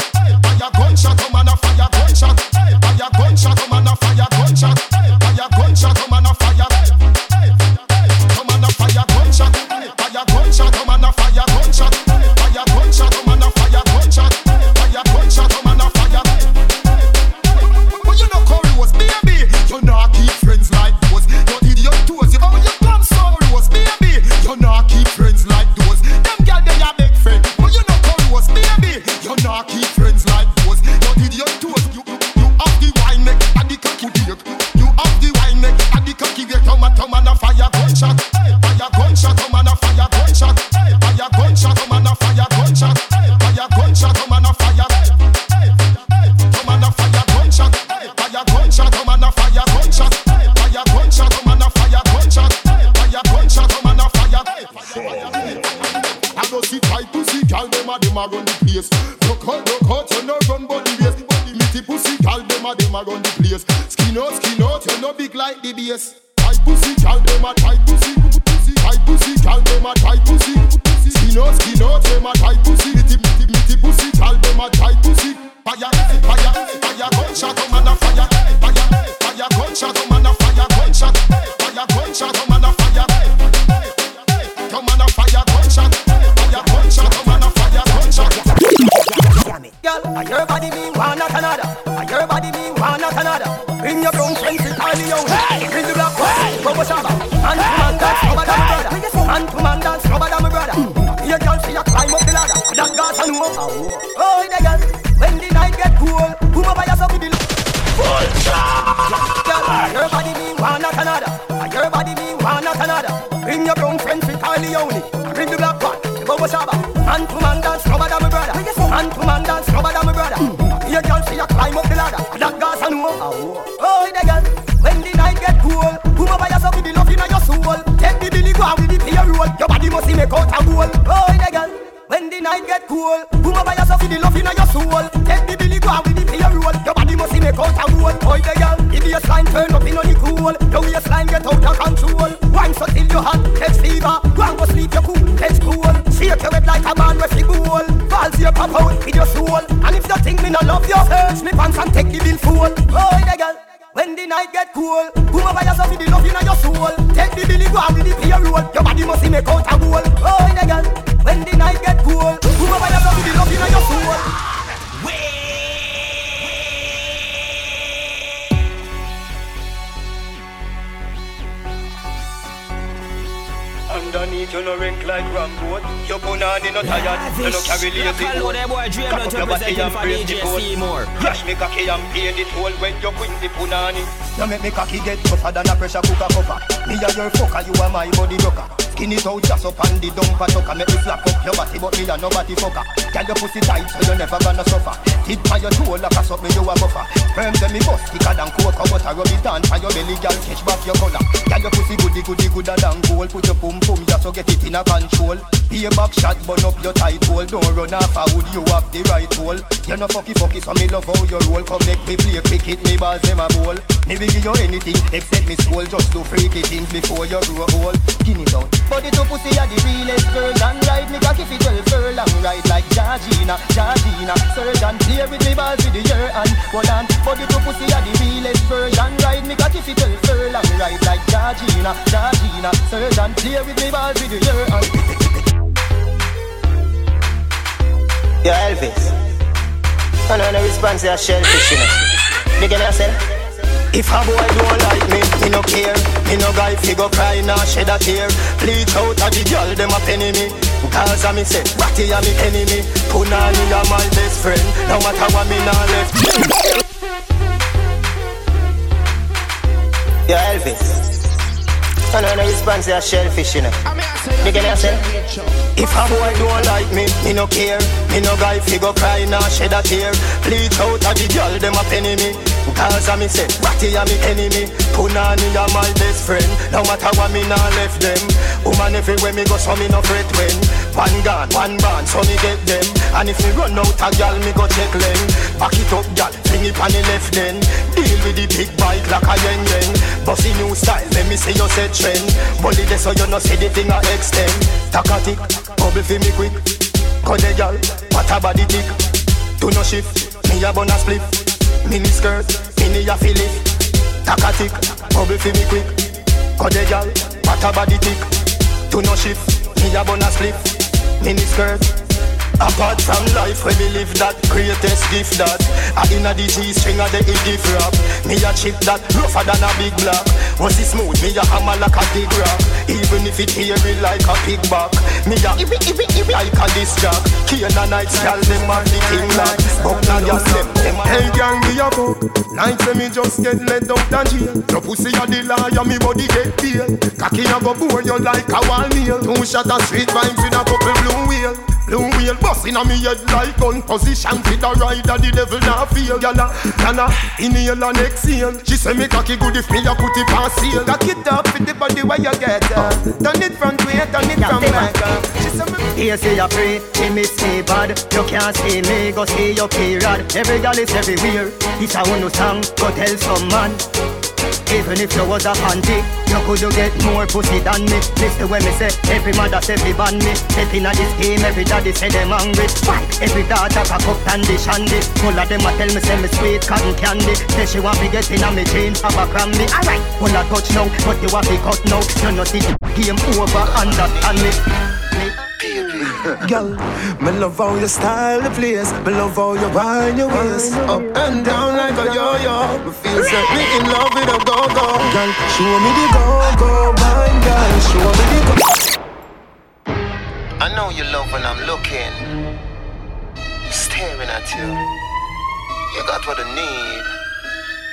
out. Bring the black one, go shaba. Man cool, come over yourself with the love in your soul. Take the billy go with the pay roll. Your body must make out a goal. Oh, the girl, if the baseline turn up in on the cool. Your waistline get out of control. Wine so till your hand takes fever. Go and go sleep your cool, takes cool. Shake your head like a man with the goal. Falls your pop out with your soul. And if you think me no love you, search me pants and take the bill full. Oh, the girl. When the night get cool, come over yourself with the love in your soul. Take the billy go with the pay roll. Your body must make out a goal. Oh, you no rank like Rambo. Your punani no tired, you no carry lazy Hello there, boy. Dream Cock not up your body representing and for the DJ. Seymour. Crash me cocky and pay the toll when you quit the punani. You make me cocky get tougher than a pressure cooker cover. Me a your fucker, you are my body rocker. Skin it out just up on the dumper tucker. Make me slap up your body, but me a nobody fucker. Girl, your pussy tight, so you never gonna suffer. Tip on your toe like a suck me, you a buffer. Firm tell me bust thicker than coke, but I rub it down for your belly, girl. Catch back your collar. Girl, your pussy goody goody gooder than gold. Put your pum pum just so get it in a control. Be back shot, burn up your tight hole. Don't run off a wood, you have the right hole. You're no fucky fucky, so me love how you roll. Come make me play cricket, me balls them a bowl. Me will give you anything except me soul. Just do freaky things before you grow old. Skin it out. Body to pussy are the realest version. Ride me cocky fit well furlong. Ride like Georgina, Georgina. Surgeon play with me balls with the year and hold on. Body to pussy are the realest version. Ride me cocky fit well furlong. Ride like Georgina, Georgina. Surgeon play with me balls with year Yo, Elvis. I know no response a shellfish, you know. Big yourself. If a boy don't like me, me no care. Me no guy fi go cry nor shed a tear. Bleach out a the girl dem a penny me. Cause a me say, Ratty a me enemy. Punani a my best friend. No matter what me nah left. Yo, Elvis. I know no response to a shellfish, you know. Big yourself. If a boy don't like me, me no care. Me no guy fi go cry nor shed a tear. Bleach out a the girl dem a penny me. Cause a me say, Ratty a me enemy. Punani a my best friend. No matter what me nah left them. Woman everywhere me go, so me no fret when. One gun, one band, so me get them. And if me run out a gal, me go check them. Back it up, gal, fling it on the left then. Deal with the big bike like a yen yen. Bossy new style, let me see you set trend. Bully this so you no see the thing a extend. Takatik, bubble fi me quick. The gal, what a body tick. Do no shift, me a bun a split. Mini skirt, mini a fill it. Takatik, bubble fi me quick. The gal, what a body tick. Do no shift, me a bun a split. Mini skirt. Apart from life where we live that greatest gift that. I inna the G string of the gift rap Me a chip that rougher than a big block Was it smooth, me a hammer like a big rock Even if it hairy like a pig back Me a ibi ibi ibi like a disc jack Cane a night gal them are the king lock But na gal them them a Hey gang, me a fuck Like say me just get let out of jail. Your pussy a the liar, me body get bail Cocky a go bore you like a wall nail. Two shot of sweet vibes with a couple blue wheel Blue wheel bust inna me head like gun position. Fit a rider, the devil not feel. Gyal a, gyal a, inhale and exhale. She say me cocky good if me a put it on sale Cock it up with the body where you get uh. Turn it front way, turn it from back. Uh. She Here say you pray, she miss me bad. You can't see me, go see your period Every girl is everywhere. It's a one song, go tell some man even if you was a panty, you could you get more pussy than me. Listen when me say, every mother say fi ban me. Step inna this game, every daddy say them. Why? Every daughter cock up candy shandy. All of them a tell me say me sweet cotton candy. Say she want me get inna me jeans, have a crammy. Alright, all a touch now, but you want me cut now. You know see the game over, understand me. Girl, me love how you style the place. Me love how you wind your waist. Up and down like a yo-yo. Me feel set me in love with a go-go. Girl, show me the go-go Wine, girl, show me the go. I know you love when I'm looking. I'm Staring at you. You got what I need.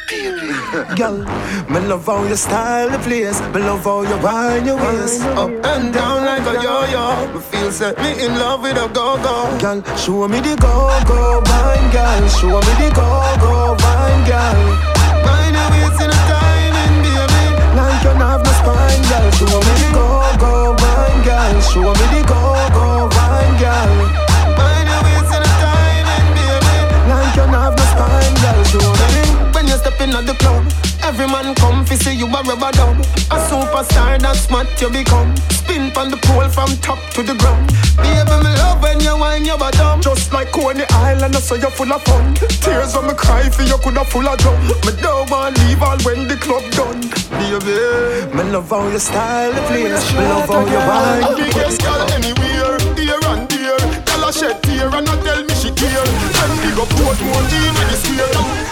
Girl, me love how you style the place. Me love how you wind your waist. Up and down like a yo-yo. Me feel set me in love with a go-go. Girl, show me the go-go wine, girl. Show me the go-go wine, girl. Mind your waist in a timing, baby. Like you have no spine, girl. Show me the go-go wine, girl. Show me the go-go wine, girl step in at the club, every man come fi see you a rubber dub. A superstar that's smart you become. Spin from the pole from top to the ground. Baby, me love when you whine your bottom. Just like Coney Island, I say you're full of fun. Tears when me cry for you coulda full of drum. Me don't want leave all when the club done. Baby, me love how you style the place. Me love how you wine. Biggest girl anywhere, here and there. Girl a shed tear and I tell me she care. When we go put more in the square.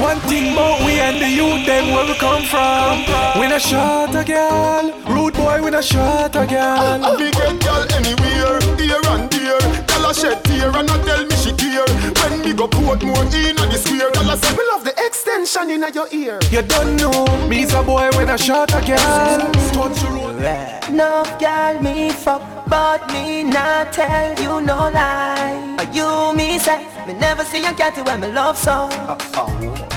One thing about we and the youth, them where we come from. We not shot a girl, rude boy, we not shot a girl. I, I, get girl anywhere, here and there. Girl a shed tear and I tell me she care. When we go put more in the square, girl a say we love the extension in your ear. You don't know, me's a boy when I shot a girl. No girl me fuck, but me not tell you no lie. But You me say, me never see a cat when me love so.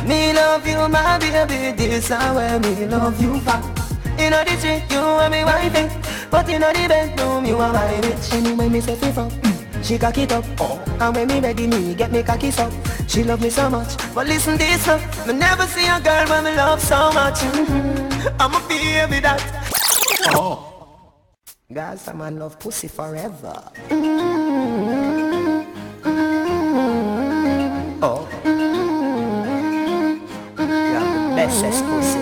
Me love you, my baby, this is where me love you back. You know the street, you and me wifey, but you know the bedroom, you are my bitch. Anyway, me say fuck. She cock it up, oh. and when me ready, me get me cocky up. She love me so much, but listen this up. Me never see a girl when me love so much. Mm-hmm. I'm a baby that. Oh. Guys, I'm in love pussy forever. Mm-hmm. Mm-hmm. Oh. You're the bestest pussy.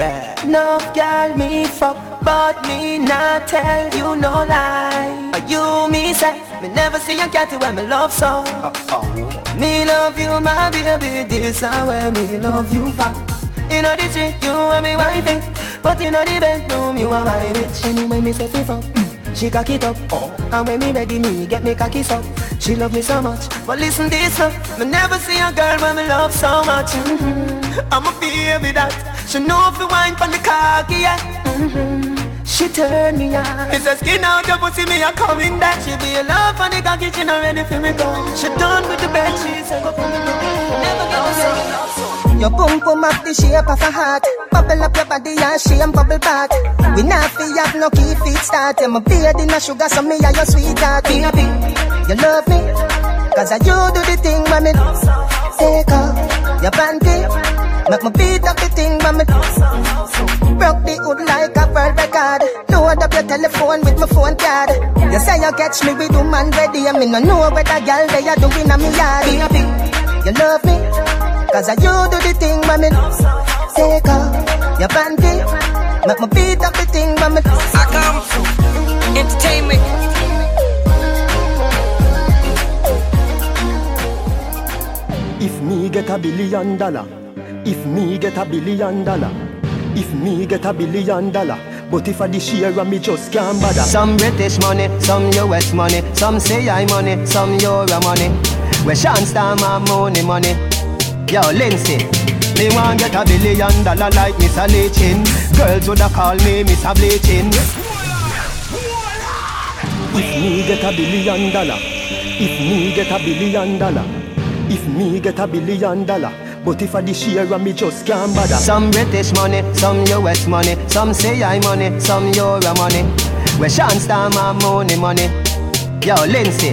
Right. No girl me fuck, but me not tell you no lie. You me say, me never see a cat when me love so. Uh-oh. Me love you, my baby, this is where me love you back. You know the street, you and me wifey But you know the bedroom, you are my bitch Anyway, me say fuck she cock it up, oh. and when me ready, me get me cocky up. She love me so much, but listen this up. Me never see a girl when me love so much. Mm-hmm. I'm a baby that she know if you wine from the cocky, yeah. Mm-hmm. She turn me on. It's a skin out your pussy, me a coming back. She be a love for the cocky, she not ready for me go. She done with the bed, she said go for me Never get Your boom boom up the shape of a heart. Bubble up your body and she and bubble back. We not fi have no key feet start. I'm a beard in a sugar, so me a your sweetheart. Baby, you love me, cause I you do the thing when me take off your panty. Make me beat up the thing when me Broke the hood like a world record Load up your telephone with my phone card. You say you catch me with woman ready And me no know where the girl they are doing on me yard. Baby, you love me Cause I you do the thing when me Take off your panty. Make me beat up the thing when me I come Entertainment If me get a billion dollar if me get a billion dollar, if me get a billion dollar. But if I this year me just can't bother. Some British money, some US money Some say I money, some Euro money. Where Sean Star my money money. Yo Lindsay Me want get a billion dollar like Miss Leachin Girls woulda call me Miss Bleaching. If me get a billion dollar If me get a billion dollar If me get a billion dollar but if I this year and me just can't bother. Some British money, some US money Some say I money, some Euro money. Where Sean Star my money money. Yo Lindsay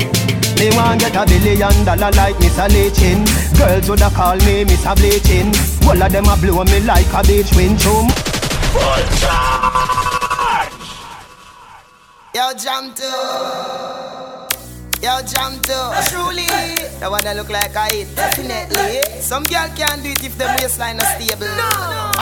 Me want get a billion dollar like Miss Leachin Girls woulda call me Miss Bleaching. All of them a blow me like a beach wind. Chum. Full charge! Yo jump too Yo, jam too. Truly, the one that look like I eat. Definitely. Some girl can't do it if them waistline is stable. No.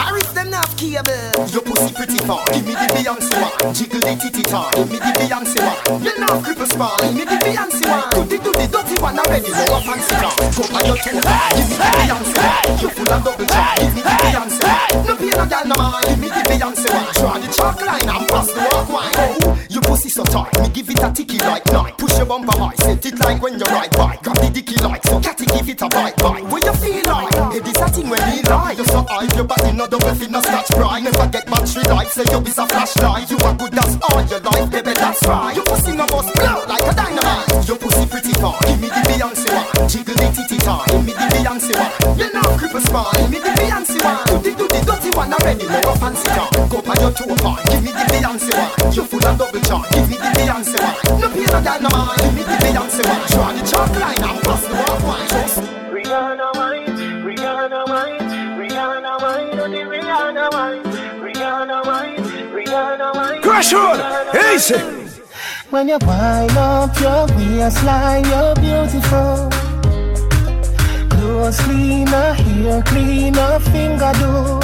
Or if them not cable. Your pussy pretty far. Give me the Beyonce one. Jiggle the titty tar. Give me the Beyonce one. You know cripple spawn. Give me the Beyonce one. Do the do the dirty one already. No a fancy car. Go on your toe. Give me the Beyonce one. You full of double charge. Give me the Beyonce one. No pain no girl no man. Give me the Beyonce one. Draw the chalk line and pass the walk wine. Oh, your pussy so tight. Me give it a ticky like night. Push your bumper high. Set it like when you ride bike. Grab the dicky like so catty give it a bite bite. What you feel like? Hey, this a thing when he lie. You're so high, your body no double fit no scratch pride. Never get battery life, say you be a flashlight. You are good, that's all your life, baby, that's right. Your pussy no bust blow like a dynamite. Your pussy pretty far, give me the Beyonce one. Jiggle the titty time, give me the Beyonce one. You know cripple spine, give me the Beyonce one. Do the do the dirty one already, no fancy car. Go on your toe part, give me the Beyonce one. You full of double charge, give me the Beyonce one. No pain no dynamite, give me the Beyonce one. Draw the chalk line and pass the walk wine. Rihanna wine, Rihanna wine, Rihanna wine, the Rihanna wine, Rihanna wine, Rihanna wine. Crash on, easy. When you wind up your waistline, you're beautiful. Clothes cleaner, hair cleaner, finger do.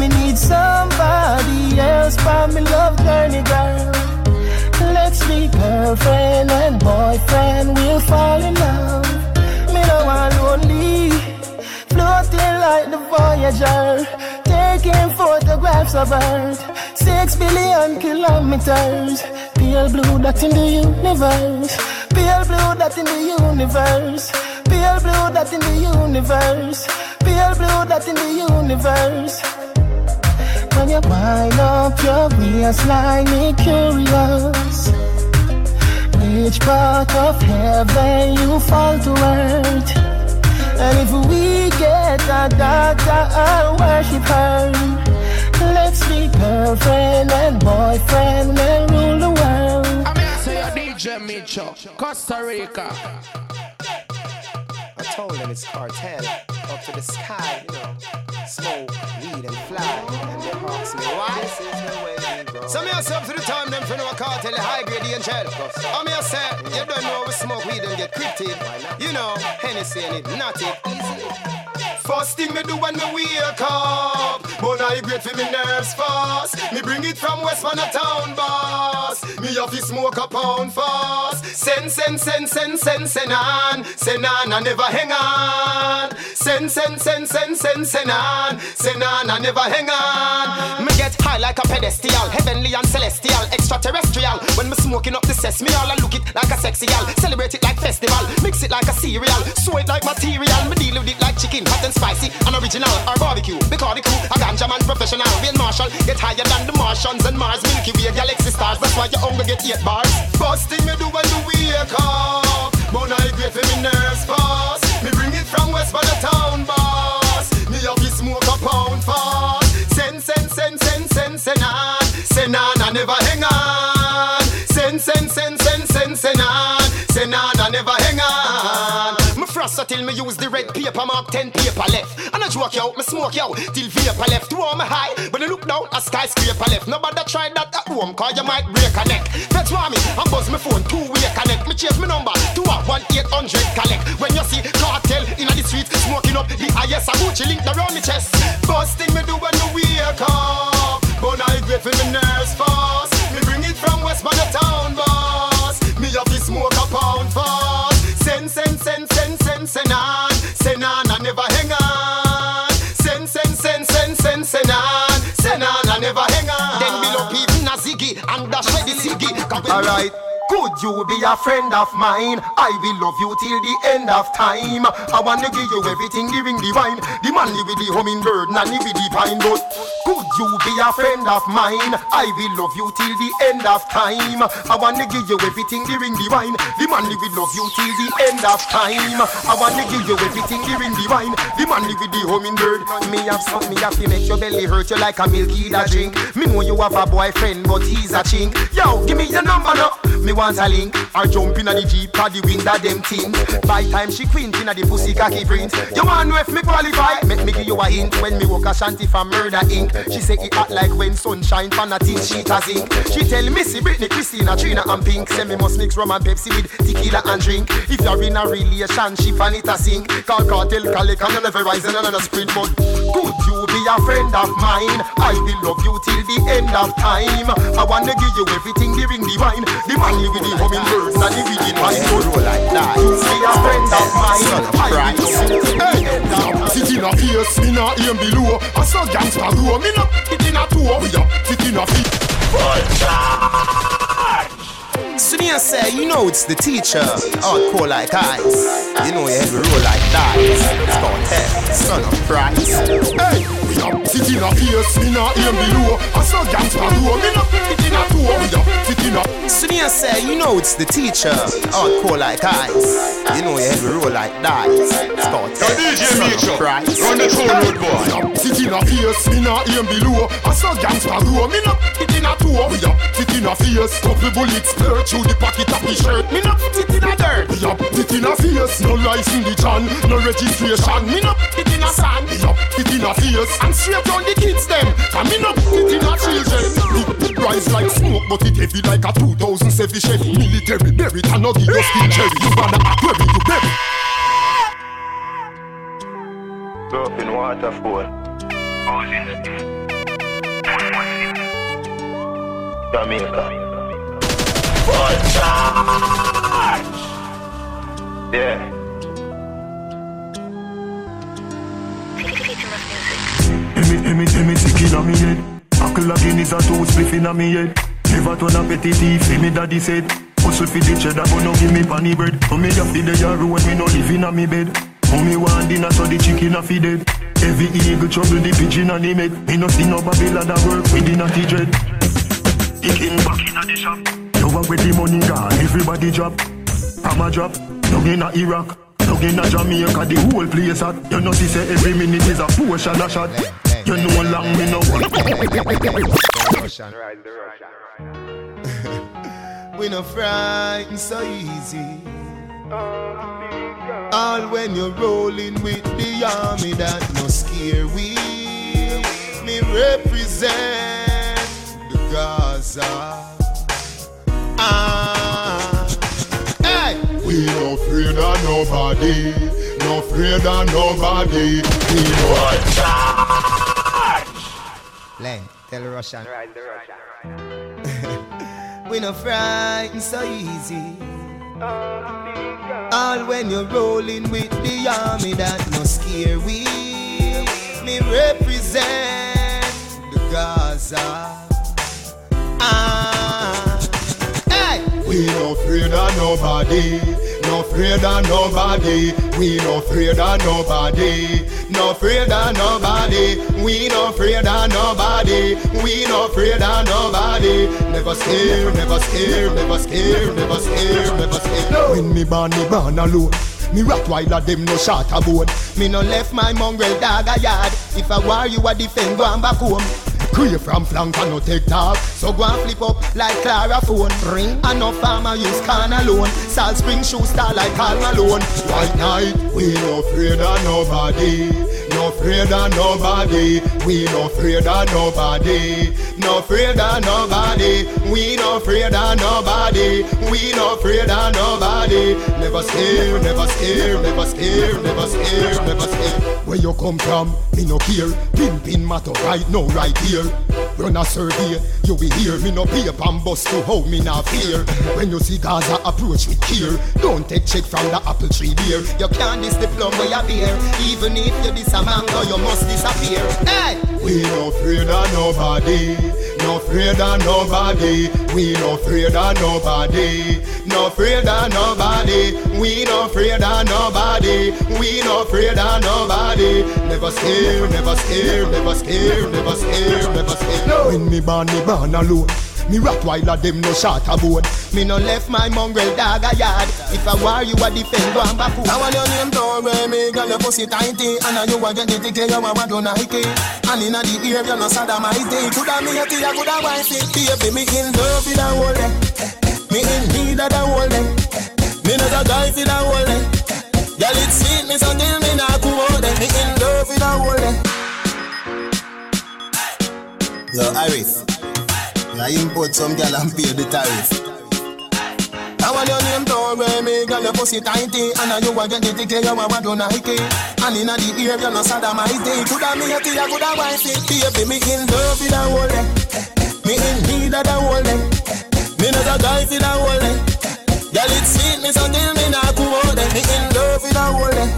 Me need somebody else, but me love journey girl. Let's be girlfriend and boyfriend, we'll fall in love. Me no want lonely, floating like the Voyager, taking photographs of Earth. Six billion kilometers, pale blue dot in the universe, pale blue dot in the universe, pale blue dot in the universe, pale blue dot in the universe. When you wind up your waistline, me curious. Which part of heaven you fall to earth? And if we get a daughter, I'll worship her. Let's be girlfriend and boyfriend and rule the world. I mean, I say a DJ Micho, Costa Rica. I told them it's cartel. Up to the sky, you know. Smoke, weed, and fly. And they ask me, why? This is the way. So me up to the time them for no cartel, the high grade angel. I me say, you don't know we smoke weed and get cryptid. You know, Hennessy and it, not it. First thing me do when me wake up But I great for me nerves fast. Me bring it from Westman a town boss. Me have to smoke a pound fast. Send, send, send, send, send, send on. Send on and never hang on. Send, send, send, send, send, send on. Send on and never hang on. Me get high like a pedestal Heavenly and celestial Extraterrestrial When me smoking up the sesame all I look it like a sexy gal Celebrate it like festival Mix it like a cereal Sew it like material Me deal with it like chicken Hot and spicy and original or barbecue. Because the crew, a ganja man professional. Wayne Marshall get higher than the Martians and Mars, Milky Way, galaxy stars. That's why your hunger get eight bars. First thing me do when you wake up, but I great for me nerves fast. Me bring it from West by the town boss. Me have to smoke a pound fast. Send, send, send, send, send, send send Me till me use the red paper mark 10 paper left. And I joke out, me smoke out till vapor left. All me high, but I look down a skyscraper left. Nobody try that at home, cause you might break a neck. That's why me, I'm buzz my phone, two way connect. Me change my number to a 1-800 collect. When you see cartel in the street, smoking up the highest, a Gucci link around me chest. First thing me do when you wake up, but I great for me nerves fast. Me bring it from West man the town boss. Me have to smoke a pound fast. Alright. Could you be a friend of mine? I will love you till the end of time. I wanna give you everything, ring, the wine, the money with the hummingbird, nanny with the pine. But you be a friend of mine? I will love you till the end of time. I wanna give you everything, the ring, the wine, the money will love you till the end of time. I wanna give you everything, the ring, the wine, the money with the hummingbird. Me have some, me have to make your belly hurt you like a milky that drink. Me know you have a boyfriend, but he's a chink. Yo, give me your number now. Me want a link. Or jump inna the jeep Cause the window them thing. By time she quint inna the pussy cocky print. You want know if me qualify? Make me give you a hint. When me walk a shanty for murder ink. She say it hot like when sunshine Pan a thin sheet a zinc. She tell Missy, Britney, Christina, Trina and Pink. Say me must mix rum and Pepsi with tequila and drink. If you're in a relationship and it a sink. Call cartel, collect and never rise and another sprint. But could you be a friend of mine? I will love you till the end of time. I wanna give you everything, the ring, the wine. The money with the hummingbirds and the weed wine But like that You be a friend of mine I will love you till the end of time Sit in a face, me not aim below. I saw gangsta grow, me not sit in a toe We a sit in a feet. Sonia say, you know it's the teacher. Out cold like ice. You know your head will roll like that. It's called tell, son of Christ. Hey, we a sit in a face, me not aim below I saw gangsta grow, me not sit in a toe We a sit in a Sonia say, you know it's the teacher. Cold like ice. You know head will roll like called tell, son of Christ. Run the phone road boy. Sit in a face, me not aim below I saw gangsta grow, me not sit in a toe We a sit in a face, couple bullets splurt through the pocket of me shirt. Me not sit in a dirt. We a sit in a face, no license the John No registration, me not sit in a sand. Me a sit in a face, and straight on the kids them Cause me not sit in a children It rise like smoke, but it heavy like a 2007 Chevy Military, bury it and no give you skin cherry You rather act bury you bury Grow up in waterfall. Jamaica. Full charge. Yeah. Emi, emi, eh, emi, eh, sick inna me head. Buckle again is a two spliff inna me head. Never turn a petty thief, me daddy said. Hustle fi the cheddar, but no give me panny bread. So me have fi the yard when me no live inna me bed. Mommy want dinner, so the chicken a fi dead. Every eagle trouble the pigeon and the egg. Me no see no Babylon that work with the natty dread. Ticking back inna the shop. Want where the money gone, everybody drop. I'm a drop, down inna Iraq. Down inna Jamaica, the whole place hot. You know see say every minute is a portion a shot. You know long me no want. we no frightened so easy. All when you're rolling with the army that no scare we. Me represent the Gaza. Ah, hey. We no afraid of nobody, no afraid of nobody. We no Len, tell the Russian. we no frightened so easy. All when you're rolling with the army that no scare we. Me represent the Gaza. Ah, hey. We no afraid of nobody, no afraid of nobody. We no afraid of nobody, no afraid of nobody. We no afraid of nobody, we no afraid of nobody. Never scared, never scared, never scared, never scared, never scared. When me born, me born alone. Me Rottweiler them no shot a bone. Me no left my mongrel dog a yard. If I war you a defend, go and back home. Crave from flank and no take talk. So go and flip up like Claro phone. Ring. And no farmer use can alone. Salt spring shoe star like Karl Malone. White night, we no afraid of nobody. No afraid of nobody. We no afraid of nobody. No afraid of nobody. We no afraid of nobody. We no afraid of nobody. Never scared, never scared, never scared, never scared, never scared. Where you come from, me no care. Pin pin matter right now, right here. Run a survey, you be here. Me no pay and bust to how me not fear. When you see Gaza approach with care, don't take check from the apple tree beer. You can't diss the plum where you beer. Even if you diss mango, you must disappear. Hey! We no afraid of nobody, no afraid of nobody. We no afraid of nobody, no afraid of nobody. We no afraid of nobody. We no afraid of nobody. Never scared, never scared, never scared, never scared, never scared. When me born, me born alone. Me Rottweiler them no shot a board. Me no left my mongrel dog a yard. If I war you a defend, go and back home. I want your name to where me girl your pussy tighty, and now you a get the ticket, you a want to Nike. And inna the ear you no sodomite. Coulda me a tea, coulda wifey. Baby me in love with a whole day. Me in need of the whole day. Me not a guy for the whole day. Girl it sweet me so till me not go out there. Me in love with a whole day. Yo, Iris. Now import some girl and pay the tariff. I want your name to where me girl your pussy tighty And now you a get the ticket you a want to Nike And inna the ear you no sodomite Coulda me a tea, coulda wifey Baby me in love with the whole day. Me in need of the whole day. Me not a guy for the whole day. Girl it sweet me so till me not out there Me in love with the whole day.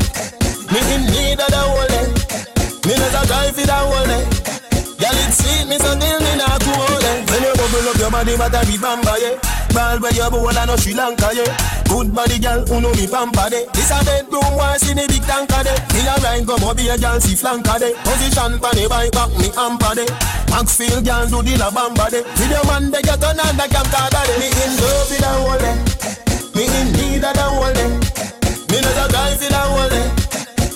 Me in need of the whole day. Me not a guy for the whole day. Girl it sweet me so till me not bubble up your body but I be bamba yeah. Ball where you bowl and no Sri Lanka, yeah. Good body girl, who know me pamper, de This a bedroom, why see the big tanker, de Me a ride, come up here, girl, see flanker, de Position pan the bike, back me hamper, de Maxfield, girl, do the la bamba, de With your man, they get on and the camcorder, de Me in love with the whole, de Me in need of the whole, de Me not a guy for the whole, de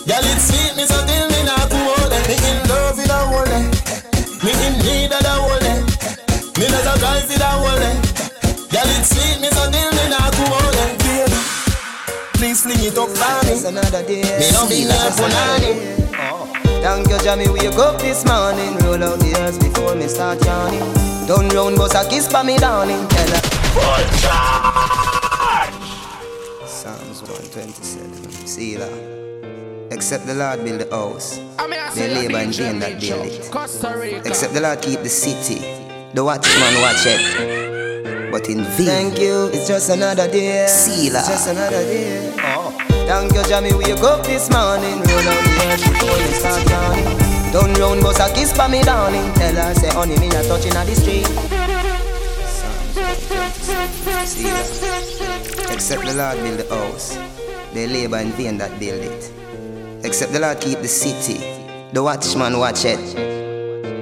Girl, it sweet me so till me not out, de Me in love with the whole, de Me in need of the whole, de Me not a guy for the whole, Girl, it sweet me so till me not go out there, baby. Please fling it up for me. Another day. Me no be here for nanny. Thank you, Jamie. Wake up this morning. Roll out the earth before me start yawning. Turn round, bust a kiss for me, darling. Tell her. Full charge. Psalms 127. See that. Except the Lord build the house, they labor in vain that build it. Except the Lord keep the city, the watchman watch it. but in vain. Thank you, it's just another day. Sealer. It's just another day. Oh. Thank you, Jamie, wake up this morning. Roll out the earth before you start yawning. Don't round, but a kiss for me, darling. Tell her, say, honey, me not touching on the street. Sealer. Except the Lord build the house. They labor in vain that build it. Except the Lord keep the city. The watchman watch it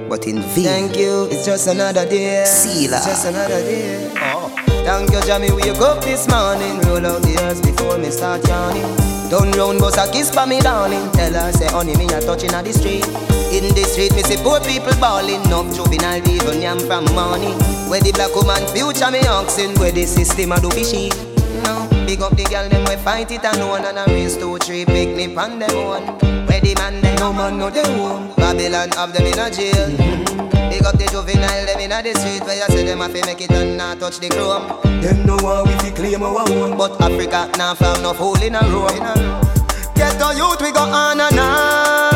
but in vain. Thank you, it's just another day. Sealer. It's just another day. Oh. Thank you, Jamie, wake up this morning. Roll out the earth before me start yawning. Turn round, bust a kiss for me, darling. Tell her, say, honey, me a touching at the street. In the street, me see poor people balling. No juvenile even yam from morning. Where the black woman future me oxen. Where the system a do fishy. No, big up the girl, them we fight it alone. And a race two, three, picnic on them one. Where the man they no man no they home Babylon have them in a jail. Big up the juvenile them in a the street Where you say them have to make it and not touch the chrome. Them no want we fi claim our own. But Africa now found no fool in a room. Get the youth we go on and on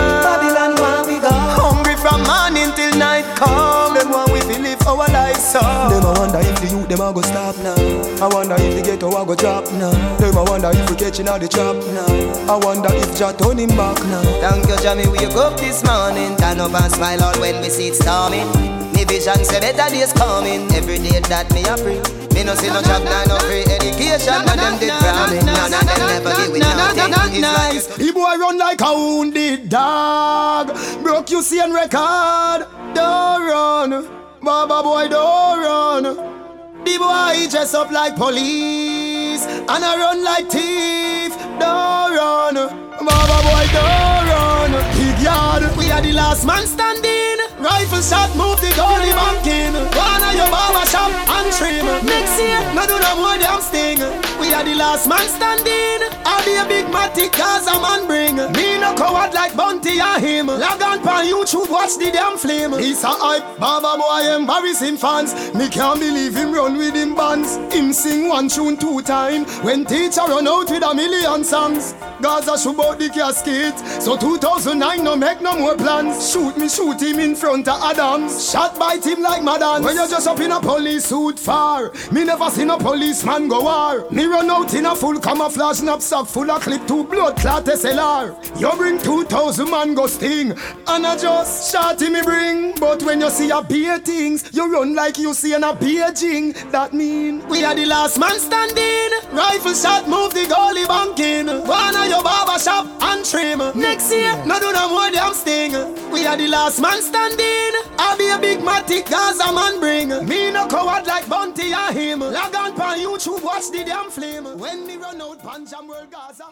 so Them a wonder if the youth them a go stop now I wonder if the ghetto a go drop now Them a wonder if we catching all the trap now I wonder if Jah turn him back now Thank you Jamie wake up this morning Turn up and smile out when we see it storming Me vision say better days coming Every day that me a pray me no see no job, no free education, none of them did promise, none of them never give it nothing. Nice. He boy run like a wounded dog, broke you see and record. Don't run, Baba boy, don't run. The boy dress up like police and I run like thief. Don't run, Baba boy, don't run. Big yard, we are the last man standing. Rifle shot, move the goalie back in. One of your barber shop and trim. Next year, no do no more damn sting. We are the last man standing. I'll be a big matic Gaza man bring. Bounty him. Log on pan YouTube, watch the damn flame. He's a hype, Baba boy embarrassing fans. Me can't believe him run with him bands. Him sing one tune two time. When teacher run out with a million songs. Gaza shoot out the casket. So 2009 no make no more plans. Shoot me, shoot him in front of Adams. Shot by him like Madden. When you just up in a police suit far. Me never seen a policeman go war. Me run out in a full camouflage knapsack full of clip to blood clot SLR. You bring 2,000 man go sting. And I just shot him me bring. But when you see a beer things, you run like you see an a Beijing. That mean we are the last man standing. Rifle shot move the goalie banking. One of your barber shop and trim. Next year, no do no more damn sting. We are the last man standing. I'll be a big matic Gaza man bring. Me no coward like Bounty or him. Log on pan YouTube, watch the damn flame. When me run out, Panjam World Gaza.